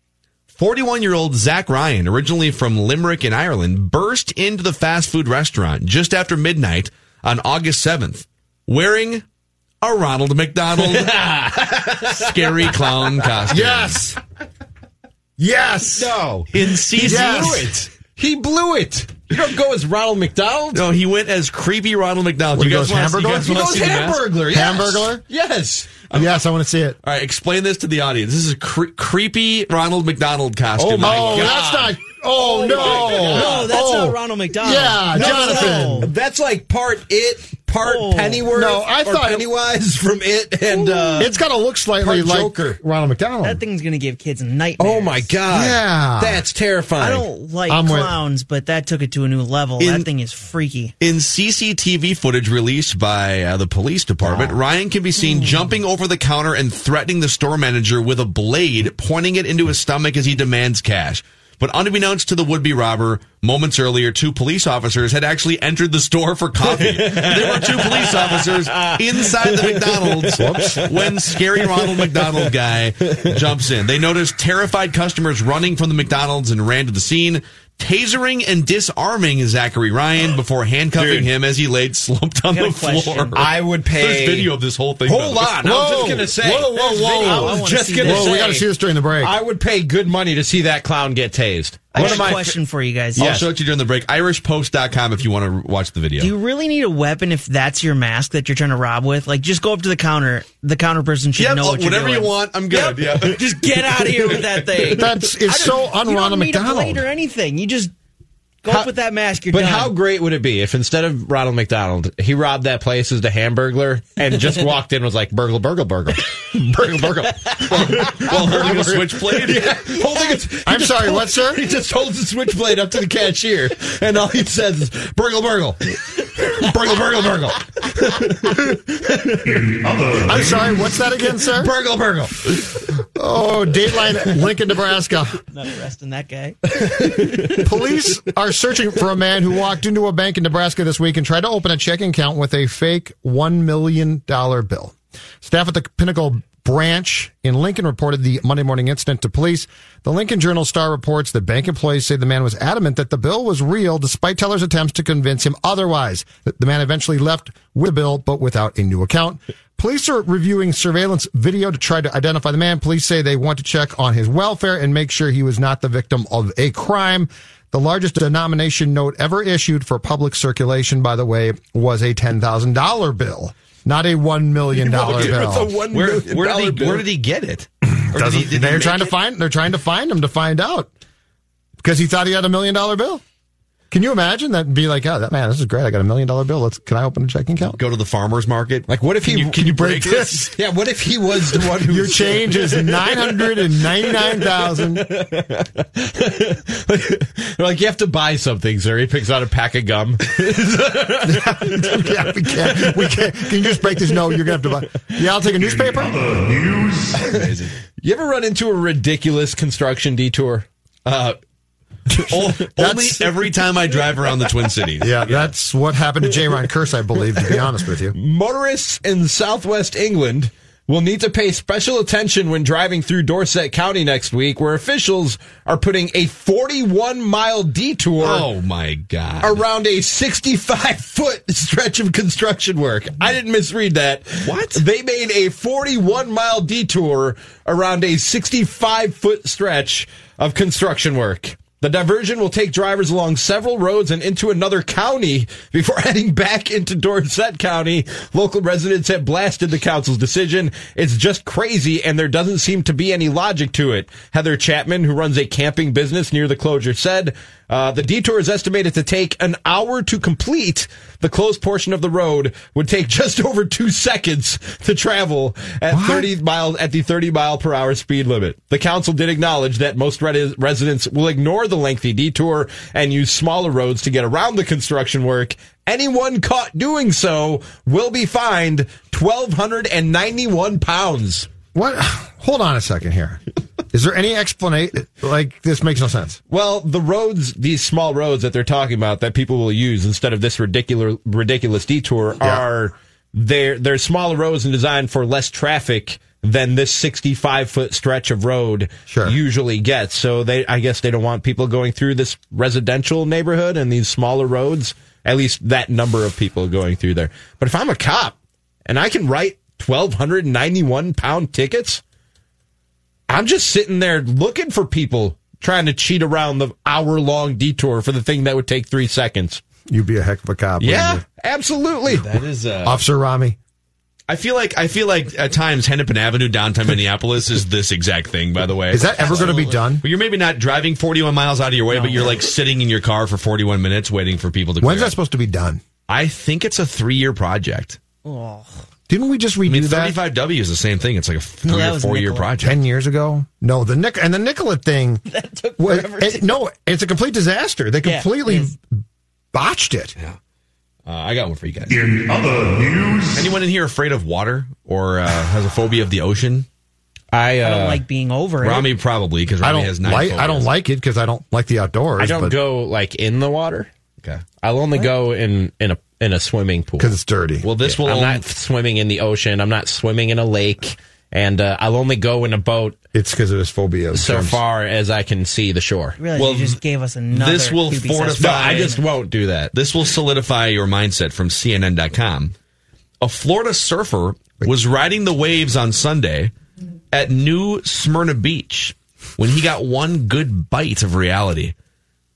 41 year old Zach Ryan, originally from Limerick in Ireland, burst into the fast food restaurant just after midnight on August 7th wearing a Ronald McDonald scary clown costume. Yes. Yes. No. In season. Yes. He blew it. You don't go as Ronald McDonald. No, he went as creepy Ronald McDonald. What, you he guys goes want to Hamburglar? see, you He goes wanna see? Hamburglar. Yes. Hamburglar? Yes. Yes, I want to see it. All right, explain this to the audience. This is a cre- creepy Ronald McDonald costume. Oh, my Oh, God. that's not. Oh, oh, no. No, that's Oh. not Ronald McDonald. Yeah, No, Jonathan. no. That's like part it, part Oh. Pennyworth. No, I or thought- Pennywise from it, and uh, it's got to look slightly like Joker. Ronald McDonald. That thing's gonna give kids nightmares. Oh my god! Yeah. that's terrifying. I don't like I'm with- clowns, but that took it to a new level. In- that thing is freaky. In CCTV footage released by uh, the police department, Ryan can be seen jumping over the counter and threatening the store manager with a blade, pointing it into his stomach as he demands cash. But unbeknownst to the would-be robber, moments earlier, two police officers had actually entered the store for coffee. there were two police officers inside the McDonald's when scary Ronald McDonald guy jumps in. They noticed terrified customers running from the McDonald's and ran to the scene, tasering and disarming Zachary Ryan before handcuffing Dude. him as he laid slumped on the floor. I would pay. There's video of this whole thing. Hold by the on, I was just gonna say. Whoa, whoa, whoa. I I was wanna just see gonna this. say. Whoa, we got to see this during the break. I would pay good money to see that clown get tased. I One got of a my question for you guys. I'll show it to you during the break. IrishPost.com if you want to watch the video. Do you really need a weapon if that's your mask that you're trying to rob with? Like, just go up to the counter. The counter person should Yep, know what you're whatever you want, I'm good. Yep. Yeah. just get out of here with that thing. That's it's so don't- un You Ronald don't need a McDonald. blade or anything. You just go How- up with that mask. You're But done. how great would it be if instead of Ronald McDonald, he robbed that place as the hamburglar and just walked in and was like, burgle, burgle, burgle. burgle, burgle. While holding a switchblade? Yeah, holding a, I'm sorry, holds- what, sir? He just holds the switchblade up to the cashier and all he says is, burgle, burgle. burgle, burgle, burgle. In other I'm sorry, what's that again, sir? Burgle, burgle. Oh, Dateline, Lincoln, Nebraska. Not arresting that guy. Police are searching for a man who walked into a bank in Nebraska this week and tried to open a checking account with a fake $1 million bill. Staff at the Pinnacle branch in Lincoln reported the Monday morning incident to police. The Lincoln Journal Star reports that bank employees say the man was adamant that the bill was real despite tellers' attempts to convince him otherwise. The man eventually left with the bill but without a new account. Police are reviewing surveillance video to try to identify the man. Police say they want to check on his welfare and make sure he was not the victim of a crime. The largest denomination note ever issued for public circulation, by the way, was a $10,000 bill, not a $1 million bill. It's a one Where, million where, did he, bill. where did he get it? Did he- Doesn't- did he they're make trying to it? find. They're trying to find him to find out because he thought he had a million dollar bill. Can you imagine that? Be like, oh, that man, this is great. I got a million dollar bill. Let's. Can I open a checking account? Go to the farmer's market. Like, what if he Can you, can you break this? Yeah, what if he was the one who Your change is nine hundred and ninety nine thousand. like you have to buy something, sir. He picks out a pack of gum. yeah, we can't. We can't. Can you just break this? No, you're gonna have to buy. Yeah, I'll take a newspaper. news. Amazing. You ever run into a ridiculous construction detour? Uh, o- only every time I drive around the Twin Cities. Yeah, that's what happened to Jayron Kearse, I believe. To be honest with you, Motorists in southwest England will need to pay special attention when driving through Dorset County next week, where officials are putting a 41 mile detour Oh my God. around a 65 foot stretch of construction work. I didn't misread that. What? They made a 41 mile detour around a 65 foot stretch of construction work. The diversion will take drivers along several roads and into another county before heading back into Dorset County. Local residents have blasted the council's decision. It's just crazy and there doesn't seem to be any logic to it. Heather Chapman, who runs a camping business near the closure, said, uh, the detour is estimated to take an hour to complete. The closed portion of the road would take just over two seconds to travel at 30 miles at the 30 mile per hour speed limit. The council did acknowledge that most re- residents will ignore the lengthy detour and use smaller roads to get around the construction work. Anyone caught doing so will be fined 1,291 pounds. What? Hold on a second here. Is there any explanation? Like this makes no sense. Well, the roads, these small roads that they're talking about that people will use instead of this ridiculous ridiculous detour Yeah. are they're they're smaller roads and designed for less traffic than this 65 foot stretch of road Sure. usually gets. So they I guess they don't want people going through this residential neighborhood and these smaller roads, at least that number of people going through there. But if I'm a cop and I can write 1291 pound tickets, I'm just sitting there looking for people trying to cheat around the hour long detour for the thing that would take three seconds. You'd be a heck of a cop. Yeah, absolutely. That is uh, Officer Rami. I feel like I feel like at times Hennepin Avenue downtown Minneapolis is this exact thing. By the way, Is that ever going to be done? Well, you're maybe not driving 41 miles out of your way, but you're like sitting in your car for 41 minutes waiting for people to. When's clear. that supposed to be done? I think it's a three year project. Oh. Didn't we just redo I mean, that 35W is the same thing. It's like a three that or was four year project. ten years ago? No, the Nic- and the Nicollet thing. That was, it- no, it's a complete disaster. They Yeah, completely botched it. Uh, I got one for you guys. In other news, Anyone in here afraid of water or uh, has a phobia of the ocean? I, uh, I don't like being over it. Rami probably because I don't has nine. like. I don't like it because I don't like the outdoors. I don't but, go like in the water. Okay. I'll only go in in a in a swimming pool because it's dirty. Well, this will. I'm only- not swimming in the ocean. I'm not swimming in a lake, and uh, I'll only go in a boat it's because of his phobia. of so terms. far as I can see the shore. Really, Well, you just gave us another. this will fortify- No, I just won't do that. This will solidify your mindset from CNN.com. A Florida surfer was riding the waves on Sunday at New Smyrna Beach when he got one good bite of reality.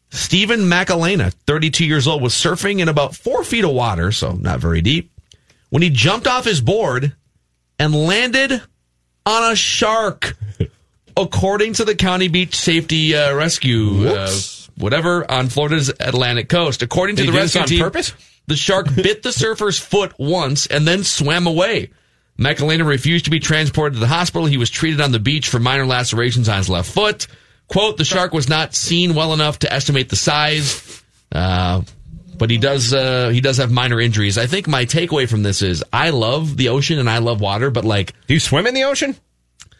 Stephen Macalena, 32 years old, was surfing in about four feet of water, so not very deep, when he jumped off his board and landed on a shark. According to the County Beach Safety uh, Rescue, uh, whatever, on Florida's Atlantic coast. According to the he do this rescue team, purpose? the shark bit the surfer's foot once and then swam away. Macalena refused to be transported to the hospital. He was treated on the beach for minor lacerations on his left foot. Quote, the shark was not seen well enough to estimate the size. Uh, but he does uh, he does have minor injuries. I think my takeaway from this is I love the ocean and I love water, but like Do you swim in the ocean?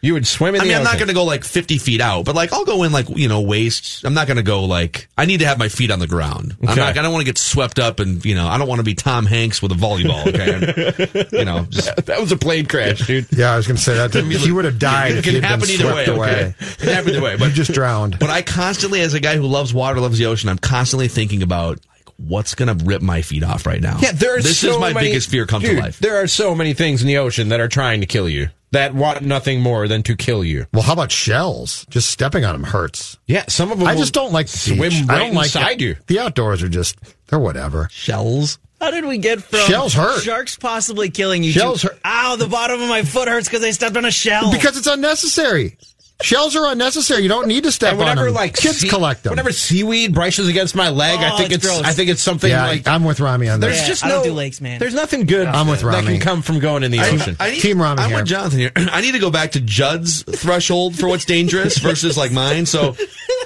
You would swim in I the mean, I'm ocean. not going to go like 50 feet out, but like I'll go in like you know waist. I'm not going to go like I need to have my feet on the ground. I'm Okay. not. I don't want to get swept up, and you know I don't want to be Tom Hanks with a volleyball. Okay, you know, just, that was a plane crash, dude. Yeah, I was going to say that. He would have died it if can he happen been either swept way. away. Okay, it can happen either way. You But just drowned. but I constantly, as a guy who loves water, loves the ocean, I'm constantly thinking about like what's going to rip my feet off right now. Yeah, there are this so is my many- biggest fear come Dude, to life. There are so many things in the ocean that are trying to kill you that want nothing more than to kill you. Well, how about shells? Just stepping on them hurts. Yeah, some of them. I just don't like the swim beach. right I don't like inside it. you. The outdoors are just they're whatever. Shells. How did we get from Shells hurt. sharks possibly killing you? Shells to, hurt. Ow, the bottom of my foot hurts because I stepped on a shell. Because it's unnecessary. Shells are unnecessary. You don't need to step And whenever on them. like kids sea- collect them. Whenever seaweed brushes against my leg, I Oh, think it's it's, gross. I think it's something yeah, like I'm with Rami on this. there's. Yeah, just I no don't do lakes, man. There's nothing good I'm with that Rami. can come from going in the ocean. I need, Team Rami I'm here. with Jonathan here. I need to go back to Judd's threshold for what's dangerous versus like mine. So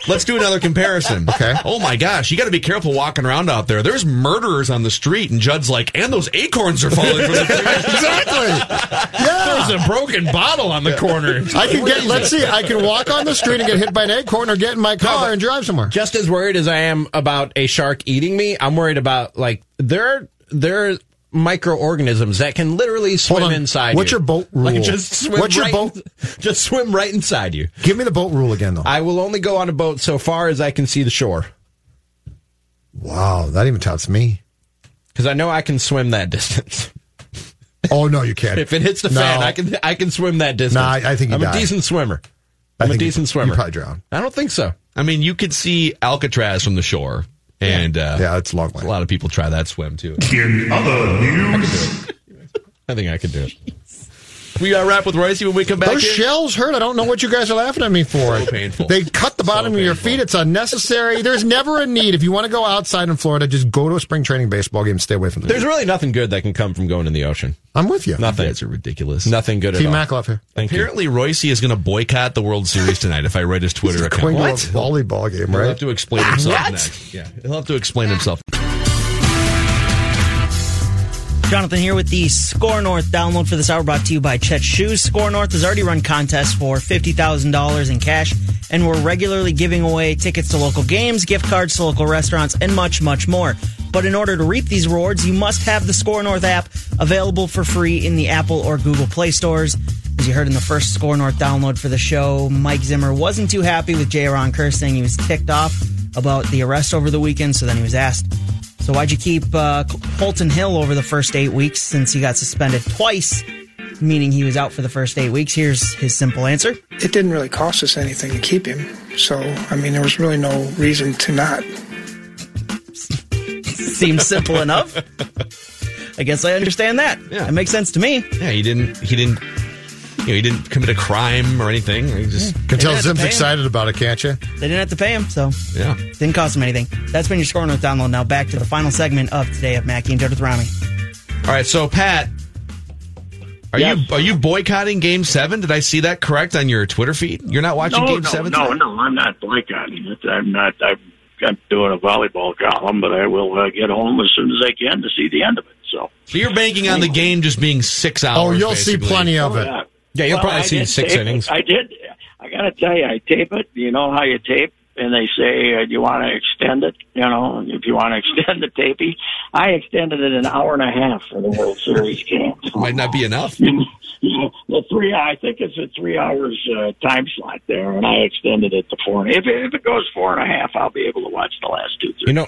let's do another comparison. Okay. Oh my gosh, you got to be careful walking around out there. There's murderers on the street, and Judd's like, and those acorns are falling from the tree. exactly. Yeah. There's a broken bottle on the corner. I can get. Let's see. I can walk on the street and get hit by an acorn, or get in my car and drive somewhere. Just as worried as I am about a shark eating me, I'm worried about like there there are microorganisms that can literally swim inside What's you. your boat Like rule? just swim What's your right boat- in- just swim right inside you. Give me the boat rule again, though. I will only go on a boat so far as I can see the shore Wow, that even tops me. because I know I can swim that distance. Oh no, you can't. if it hits the No. fan, I can I can swim that distance. No, I- I think you I'm die. a decent swimmer. I I'm a decent swimmer. You probably drown. I don't think so. I mean, you could see Alcatraz from the shore, and uh, Yeah, it's a long way. a lot of people try that swim too. in other news, I think I could do it. We got to wrap with Reusse when we come back. Those in? shells hurt. I don't know what you guys are laughing at me for. So painful. They cut the bottom So of your feet. It's unnecessary. There's never a need. If you want to go outside in Florida, just go to a spring training baseball game. Stay away from the. There's really nothing good that can come from going in the ocean. I'm with you. Nothing. That's ridiculous. Nothing good Team at all. Mackloff here. Thank you. Apparently, Reusse is going to boycott the World Series tonight if I read his Twitter account. Going to volleyball game, Right. He'll have to explain himself What? next. Yeah, he'll have to explain himself. Jonathan here with the SKOR North download for this hour brought to you by Chet Shoes. SKOR North has already run contests for $50,000 in cash, and we're regularly giving away tickets to local games, gift cards to local restaurants, and much, much more. But in order to reap these rewards, you must have the SKOR North app available for free in the Apple or Google Play stores. As you heard in the first SKOR North download for the show, Mike Zimmer wasn't too happy with Jayron Kearse saying he was ticked off about the arrest over the weekend, so then he was asked so why'd you keep uh, Colton Hill over the first eight weeks since he got suspended twice, meaning he was out for the first eight weeks? Here's his simple answer. It didn't really cost us anything to keep him. So, I mean, there was really no reason to not. Seems simple enough. I guess I understand that. Yeah. That makes sense to me. Yeah, he didn't. He didn't. You know, he didn't commit a crime or anything. He just Can tell They didn't have to Zim's excited about it, can't you? They didn't have to pay him, so yeah. didn't cost him anything. That's been your SKOR North download. Now back to the final segment of today of Mackey and Judd with Rami. All right, so Pat, are you are you boycotting Game Seven? Did I see that correct on your Twitter feed? You're not watching no, Game no, Seven? No, tonight? no, I'm not boycotting it. I'm not. I'm, I'm doing a volleyball column, but I will uh, get home as soon as I can to see the end of it. So, So you're banking on the game just being six hours. Oh, you'll see plenty of Oh, it. yeah. Yeah, you'll Well, probably I see six tape it. innings. I did. I got to tell you, I tape it. You know how you tape, and they say, uh, "Do you want to extend it?" You know, if you want to extend the taping, I extended it an hour and a half for the World Series game. Might not be enough. you know, the three. I think it's a three hours uh, time slot there, and I extended it to four. If it, if it goes four and a half, I'll be able to watch the last two. Three You know,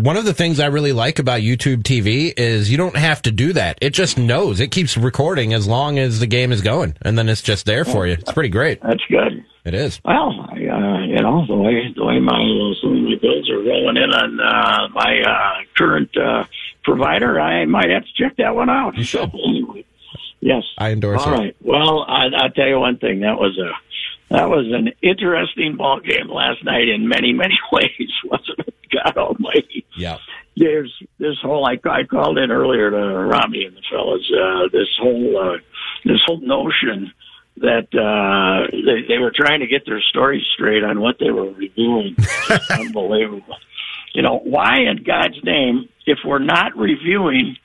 one of the things I really like about YouTube TV is you don't have to do that. It just knows. It keeps recording as long as the game is going, and then it's just there for you. It's pretty great. That's good. It is. Well, I, uh, you know, the way the way my some of my bills are rolling in on uh, my uh, current uh, provider, I might have to check that one out. Should. Anyway, yes, I endorse All it. right. Well, I, I'll tell you one thing. That was a that was an interesting ball game last night in many many ways, wasn't it? God Almighty. Yeah. There's this whole I, I called in earlier to Rami and the fellas. Uh, this whole uh, this whole notion that uh, they, they were trying to get their story straight on what they were reviewing. Unbelievable. You know, why in God's name, if we're not reviewing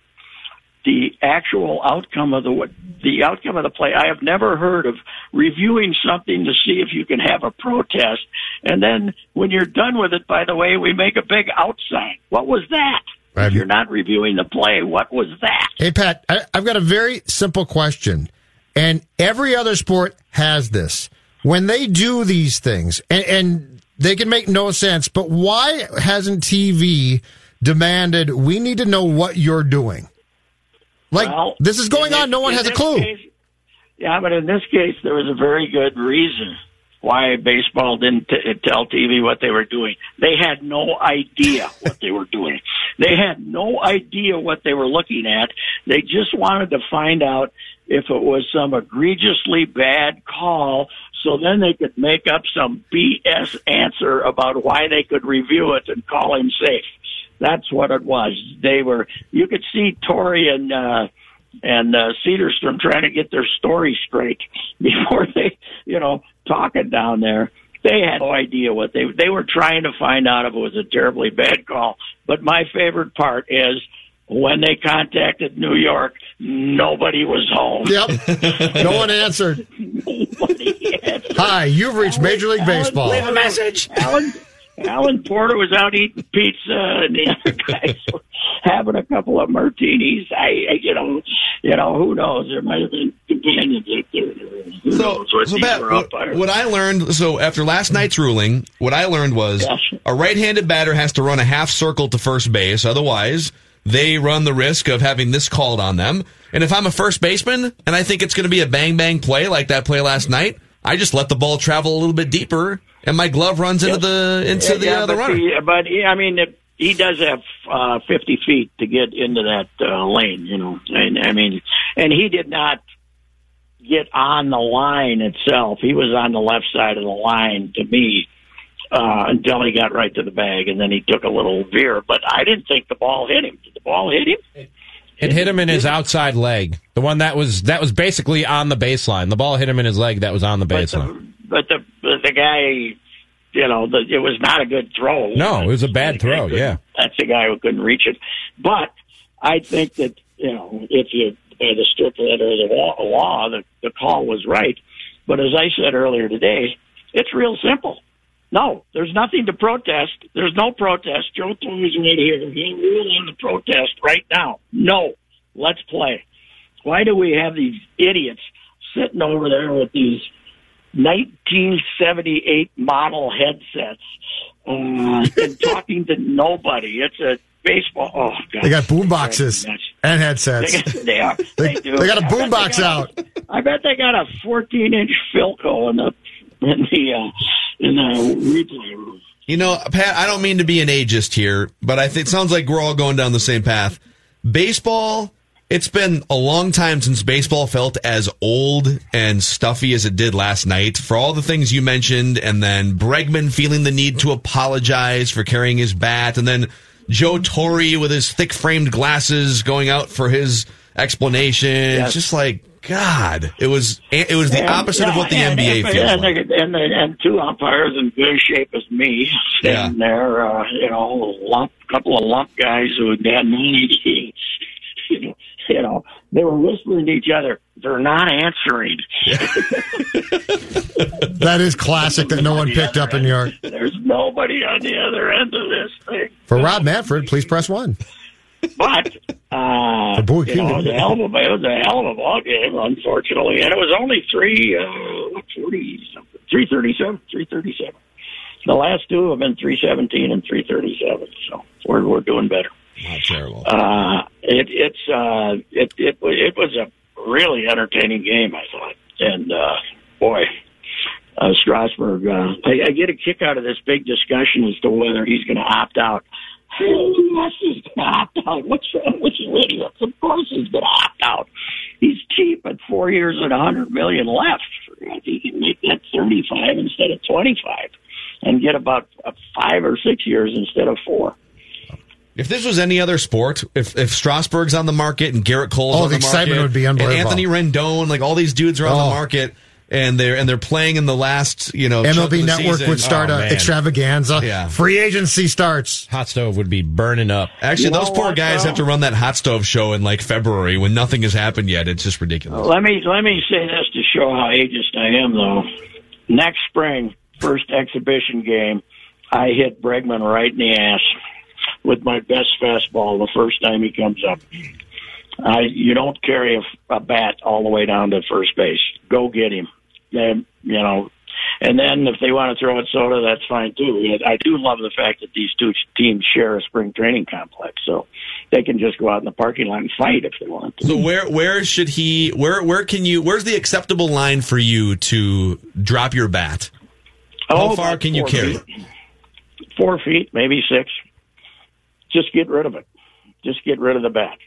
the actual outcome of the the outcome of the play, I have never heard of reviewing something to see if you can have a protest, and then when you're done with it, by the way, we make a big out sign. What was that? If you're not reviewing the play, what was that? Hey, Pat, I, I've got a very simple question. And every other sport has this. When they do these things, and, and they can make no sense, but why hasn't TV demanded, we need to know what you're doing? Like, Well, this is going in on, no one has a clue. case- yeah, but in this case, there was a very good reason why baseball didn't t- tell TV what they were doing. They had no idea what they were doing. They had no idea what they were looking at. They just wanted to find out if it was some egregiously bad call so then they could make up some BS answer about why they could review it and call him safe. That's what it was. They were, you could see Torre and, uh, and uh, Cederstrom trying to get their story straight before they, you know, talking down there. They had no idea what they they were trying to find out if it was a terribly bad call. But my favorite part is when they contacted New York, nobody was home. Yep. no one answered. Hi, you've reached Major League Baseball. Leave a message. Alan, Alan Porter was out eating pizza, and the other guys were having a couple of martinis. I, I you know, you know, who knows? There might have been companions up there. Who knows what So, Pat, what, what I learned, so after last night's ruling, what I learned was a right-handed batter has to run a half circle to first base. Otherwise, they run the risk of having this called on them. And if I'm a first baseman and I think it's going to be a bang-bang play like that play last night, I just let the ball travel a little bit deeper, and my glove runs into the into the yeah, uh, the runner. but I mean, it, he does have uh, 50 feet to get into that uh, lane, you know. And I mean, and he did not get on the line itself. He was on the left side of the line to me uh, until he got right to the bag, and then he took a little veer. But I didn't think the ball hit him. Did the ball hit him? It hit him in his outside leg. The one that was that was basically on the baseline. The ball hit him in his leg that was on the baseline. But the the, the guy, you know, the, it was not a good throw. No, it was a bad throw. Yeah. that's the guy who couldn't reach it. But I think that you know, if you by the strict letter of the law, law the, the call was right. But as I said earlier today, it's real simple. No, there's nothing to protest. There's no protest. Joe Torre's right here. He'll rule on the protest right now. No, let's play. Why do we have these idiots sitting over there with these 1978 model headsets uh, and talking to nobody? It's a baseball. Oh, God. They got boom boxes and headsets. They, got- they are. They, do. They got a boom box got out. I bet they got a 14 inch Philco in the in the uh, in the replay room. You know, Pat, I don't mean to be an ageist here, but I think it sounds like we're all going down the same path. baseball. It's been a long time since baseball felt as old and stuffy as it did last night. For all the things you mentioned, and then Bregman feeling the need to apologize for carrying his bat, and then Joe Torre with his thick framed glasses going out for his explanation. It's just like God. It was it was the And- opposite of what the and- NBA and, feels and, like. And, and, and two umpires in good shape as me standing there, uh, you know, a lump, couple of lump guys who had no. You know, they were whispering to each other. They're not answering. That is classic that no one picked up in New York. There's nobody on the other end of this thing. For Rob Manfred, please press one. But uh, Bowie you know, it was a hell of a it was a hell of a ball game, unfortunately, and it was only three uh, forty something, three thirty seven, three thirty seven. The last two have been three seventeen and three thirty seven, so we're we're doing better. Not terrible. Uh, it it's uh, it it it was a really entertaining game, I thought, and uh, boy. Uh, Strasburg, uh, I, I get a kick out of this big discussion as to whether he's going to opt out. Yes, he's going to opt out. What's wrong with you idiots? Of course he's going to opt out. He's cheap at four years and a hundred million left. I think he can make that thirty-five instead of twenty-five, and get about uh, five or six years instead of four. If this was any other sport, if if Strasburg's on the market and Gerrit Cole's Oh, on the the, excitement market, would be and unbelievable. Anthony Rendon, like all these dudes are on Oh. the market, and they're and they're playing in the last, you know, chunk of MLB the Network season. would start Oh, a man. extravaganza. Yeah. Free agency starts. Hot stove would be burning up. Actually, You those poor guys though? have to run that hot stove show in like February when nothing has happened yet. It's just ridiculous. Let me let me say this to show how ageist I am, though. Next spring, first exhibition game, I hit Bregman right in the ass with my best fastball the first time he comes up. I you don't carry a, a bat all the way down to first base. Go get him. Then you know. And then if they want to throw at Soto, that's fine too. I do love the fact that these two teams share a spring training complex, so they can just go out in the parking lot and fight if they want to. So where where should he where where can you where's the acceptable line for you to drop your bat? How Oh, far can you carry? feet. Four feet, maybe six. Just get rid of it. Just get rid of the bat.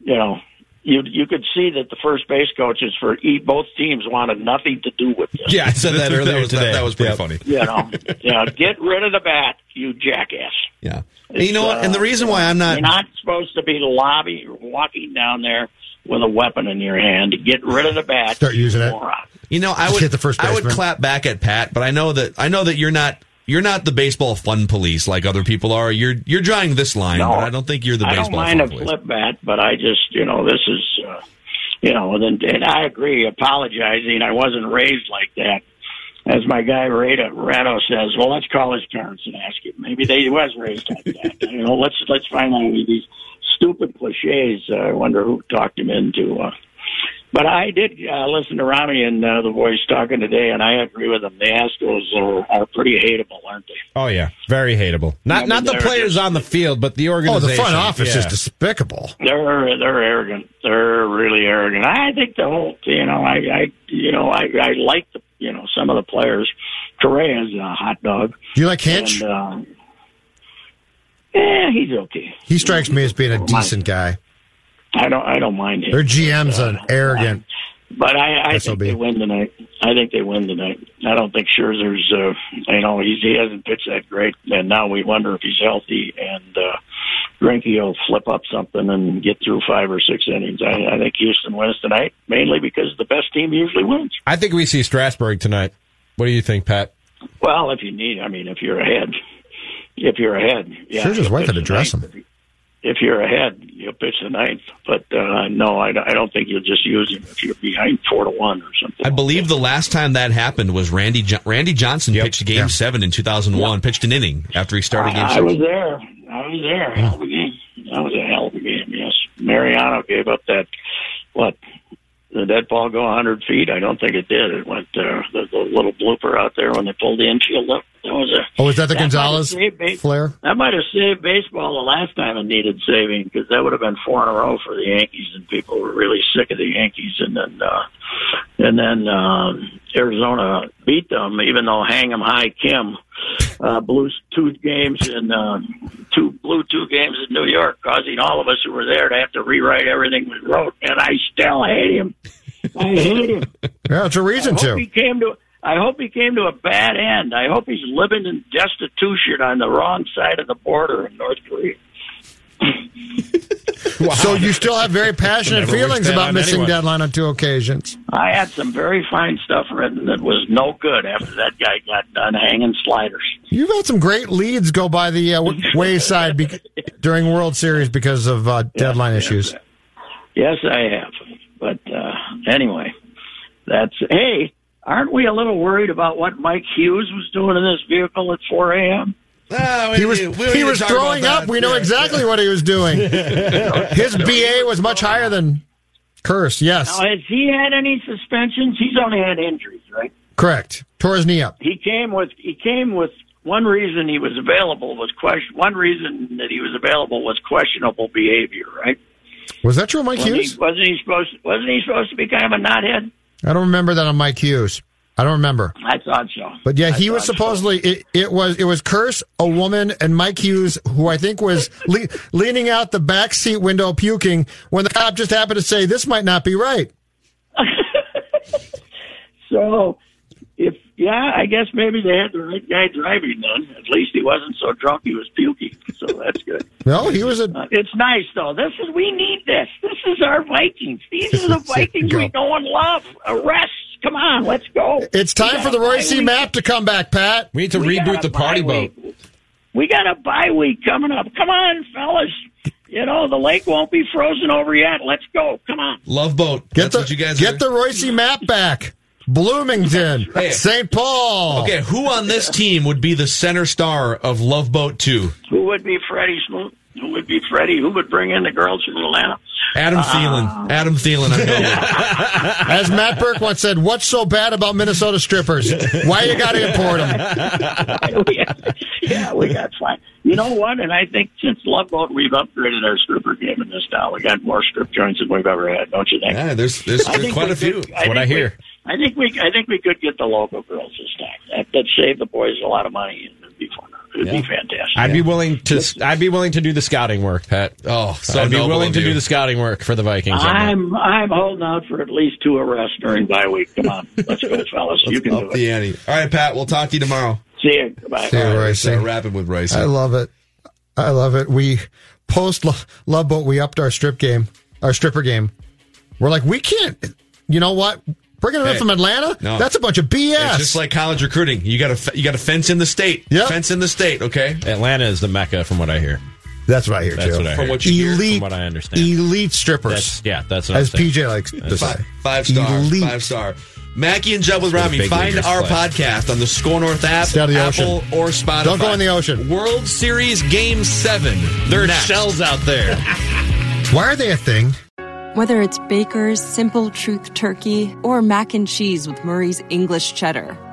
You know, you you could see that the first base coaches for e- both teams wanted nothing to do with this. Yeah, I said that earlier was, today. That, was pretty Yep. funny. You know, you know, get rid of the bat, you jackass. Yeah. You know what? And the reason why I'm not You're not supposed to be lobby walking down there with a weapon in your hand. To get rid of the bat. Start using it. moron. You know, I would hit the first I would clap back at Pat, but I know that I know that you're not you're not the baseball fun police like other people are. You're you're drawing this line, No. but I don't think you're the I baseball don't mind a police. flip bat, but I just, you know, this is, uh, you know, and, and I agree. Apologizing, I wasn't raised like that. As my guy Rado, Rado says, well, let's call his parents and ask him. Maybe they was raised like that. you know, let's let's find out these stupid cliches. Uh, I wonder who talked him into. Uh, but I did uh, listen to Rami and uh, the voice talking today, and I agree with them. The Astros are, are pretty hateable, aren't they? Oh yeah, very hateable. Not I mean, not the they're players on the field, but the organization. Oh, the front office is despicable. They're they're arrogant. They're really arrogant. I think the whole you know I I you know I I like the you know some of the players. Correa is a hot dog. Do you like Hinch? And, um, yeah, he's okay. He strikes me as being a decent guy. I don't I don't mind him. Their GM's an arrogant. But I, I SOB. think they win tonight. I think they win tonight. I don't think Scherzer's, uh, you know, he's, he hasn't pitched that great, and now we wonder if he's healthy. And uh, Greinke will flip up something and get through five or six innings. I, I think Houston wins tonight, mainly because the best team usually wins. I think we see Strasburg tonight. What do you think, Pat? Well, if you need, I mean, if you're ahead, if you're ahead, yeah. Scherzer's you'll wife had pitch to dress tonight. him. If you're ahead, you'll pitch the ninth. But uh, no, I, don't- I don't think you'll just use him if you're behind four to one or something. I believe the last time that happened was Randy jo- Randy Johnson pitched Game Yeah. Seven in 2001, pitched an inning after he started Game I, I was there. I was there. Hell of a game. That was a hell of a game. Yes, Mariano gave up that. What? Did that ball go 100 feet? I don't think it did. It went uh, the, the little blooper out there when they pulled the infield up. That was a. Oh, is that the have Gonzalez saved flare? That might have saved baseball the last time it needed saving because that would have been four in a row for the Yankees, and people were really sick of the Yankees. And then, uh, and then um, Arizona beat them, even though Hang 'em High Kim uh, Blues two games in uh, two blue two games in New York, causing all of us who were there to have to rewrite everything we wrote. And I still hate him. I hate him. Yeah, it's a reason I to. he came to. I hope he came to a bad end. I hope he's living in destitution on the wrong side of the border in North Korea. So you still have very passionate feelings about missing anyone. deadline on two occasions. I had some very fine stuff written that was no good after that guy got done hanging sliders. You've had some great leads go by the uh, wayside be- during World Series because of uh, deadline issues. Yes, I have. But uh, anyway, that's hey. Aren't we a little worried about what Mike Hughes was doing in this vehicle at 4 a.m.? he was he was throwing up. We know exactly what he was doing. His BA was much higher than Kearse. Yes, Now, has he had any suspensions? He's only had injuries, right? correct. Tore his knee up. He came with he came with one reason he was available was question. One reason that he was available was questionable behavior, right? Was that true, Mike wasn't Hughes? He, wasn't he supposed? Wasn't he supposed to be kind of a knothead? I don't remember that on Mike Hughes. I don't remember. I thought so. But yeah, he was thought so. supposedly it, it was it was Kearse, a woman, and Mike Hughes, who I think was le- leaning out the back seat window puking when the cop just happened to say this might not be right. So, if yeah, I guess maybe they had the right guy driving then. At least he wasn't so drunk he was puking. So that's good. No, he was a. Uh, it's nice though. This is we need this. This is our Vikings. These are the Vikings we know and love. Arrests. Come on, let's go. It's time We for the a Royce C. Map to come back, Pat. We need to We reboot the party bye boat. We got a bye week coming up. Come on, fellas. You know the lake won't be frozen over yet. Let's go. Come on. Love boat. Get That's the what you guys get are. the Royce C. Map back. Bloomington, Hey. St. Paul. Okay, who on this team would be the center star of Love Boat 2? Who would be Freddie Smoot? Who would be Freddie? Who would bring in the girls from Atlanta? Adam Uh, Thielen. Adam Thielen. I'm going with. As Matt Burke once said, "What's so bad about Minnesota strippers? Why you got to import them?" yeah, we got fine. You know what? And I think since Love Boat, we've upgraded our stripper game in this town. We got more strip joints than we've ever had, don't you think? Yeah, there's there's I think quite a few. could- I hear, we- I think we, I think we could get the local girls this time. That that save the boys a lot of money. and It'd be fun. It'd Yeah. be fantastic. I'd be willing to. I'd be willing to do the scouting work, Pat. Oh, so I'd be willing to do the scouting work for the Vikings. I'm I'm holding out for at least two arrests during bye week. Come on, let's go, fellas. you can do Up it. the ante. All right, Pat. We'll talk to you tomorrow. See you. Goodbye. See you, All right, Royce. let's, uh, Rapping with Royce. I love it. I love it. We post Love Boat. We upped our strip game, our stripper game. We're like, we can't. You know what? Bringing it in Hey, from Atlanta. no. That's a bunch of BS. It's just like college recruiting. You got to you got to fence in the state. Yep. Fence in the state. Okay. Atlanta is the mecca, from what I hear. That's what I hear That's too. what I From hear. what you hear, from what I understand. elite strippers. That's, yeah, that's what as I'm. PJ likes to say. Five, five star. Elite. Five star. Mackey and Judd with Where Rami. Find our play. podcast on the SKOR North app, Stay out of the Apple, ocean. or Spotify. Don't go in the ocean. World Series Game Seven. There are Next. shells out there. Why are they a thing? Whether it's Baker's Simple Truth Turkey or mac and cheese with Murray's English Cheddar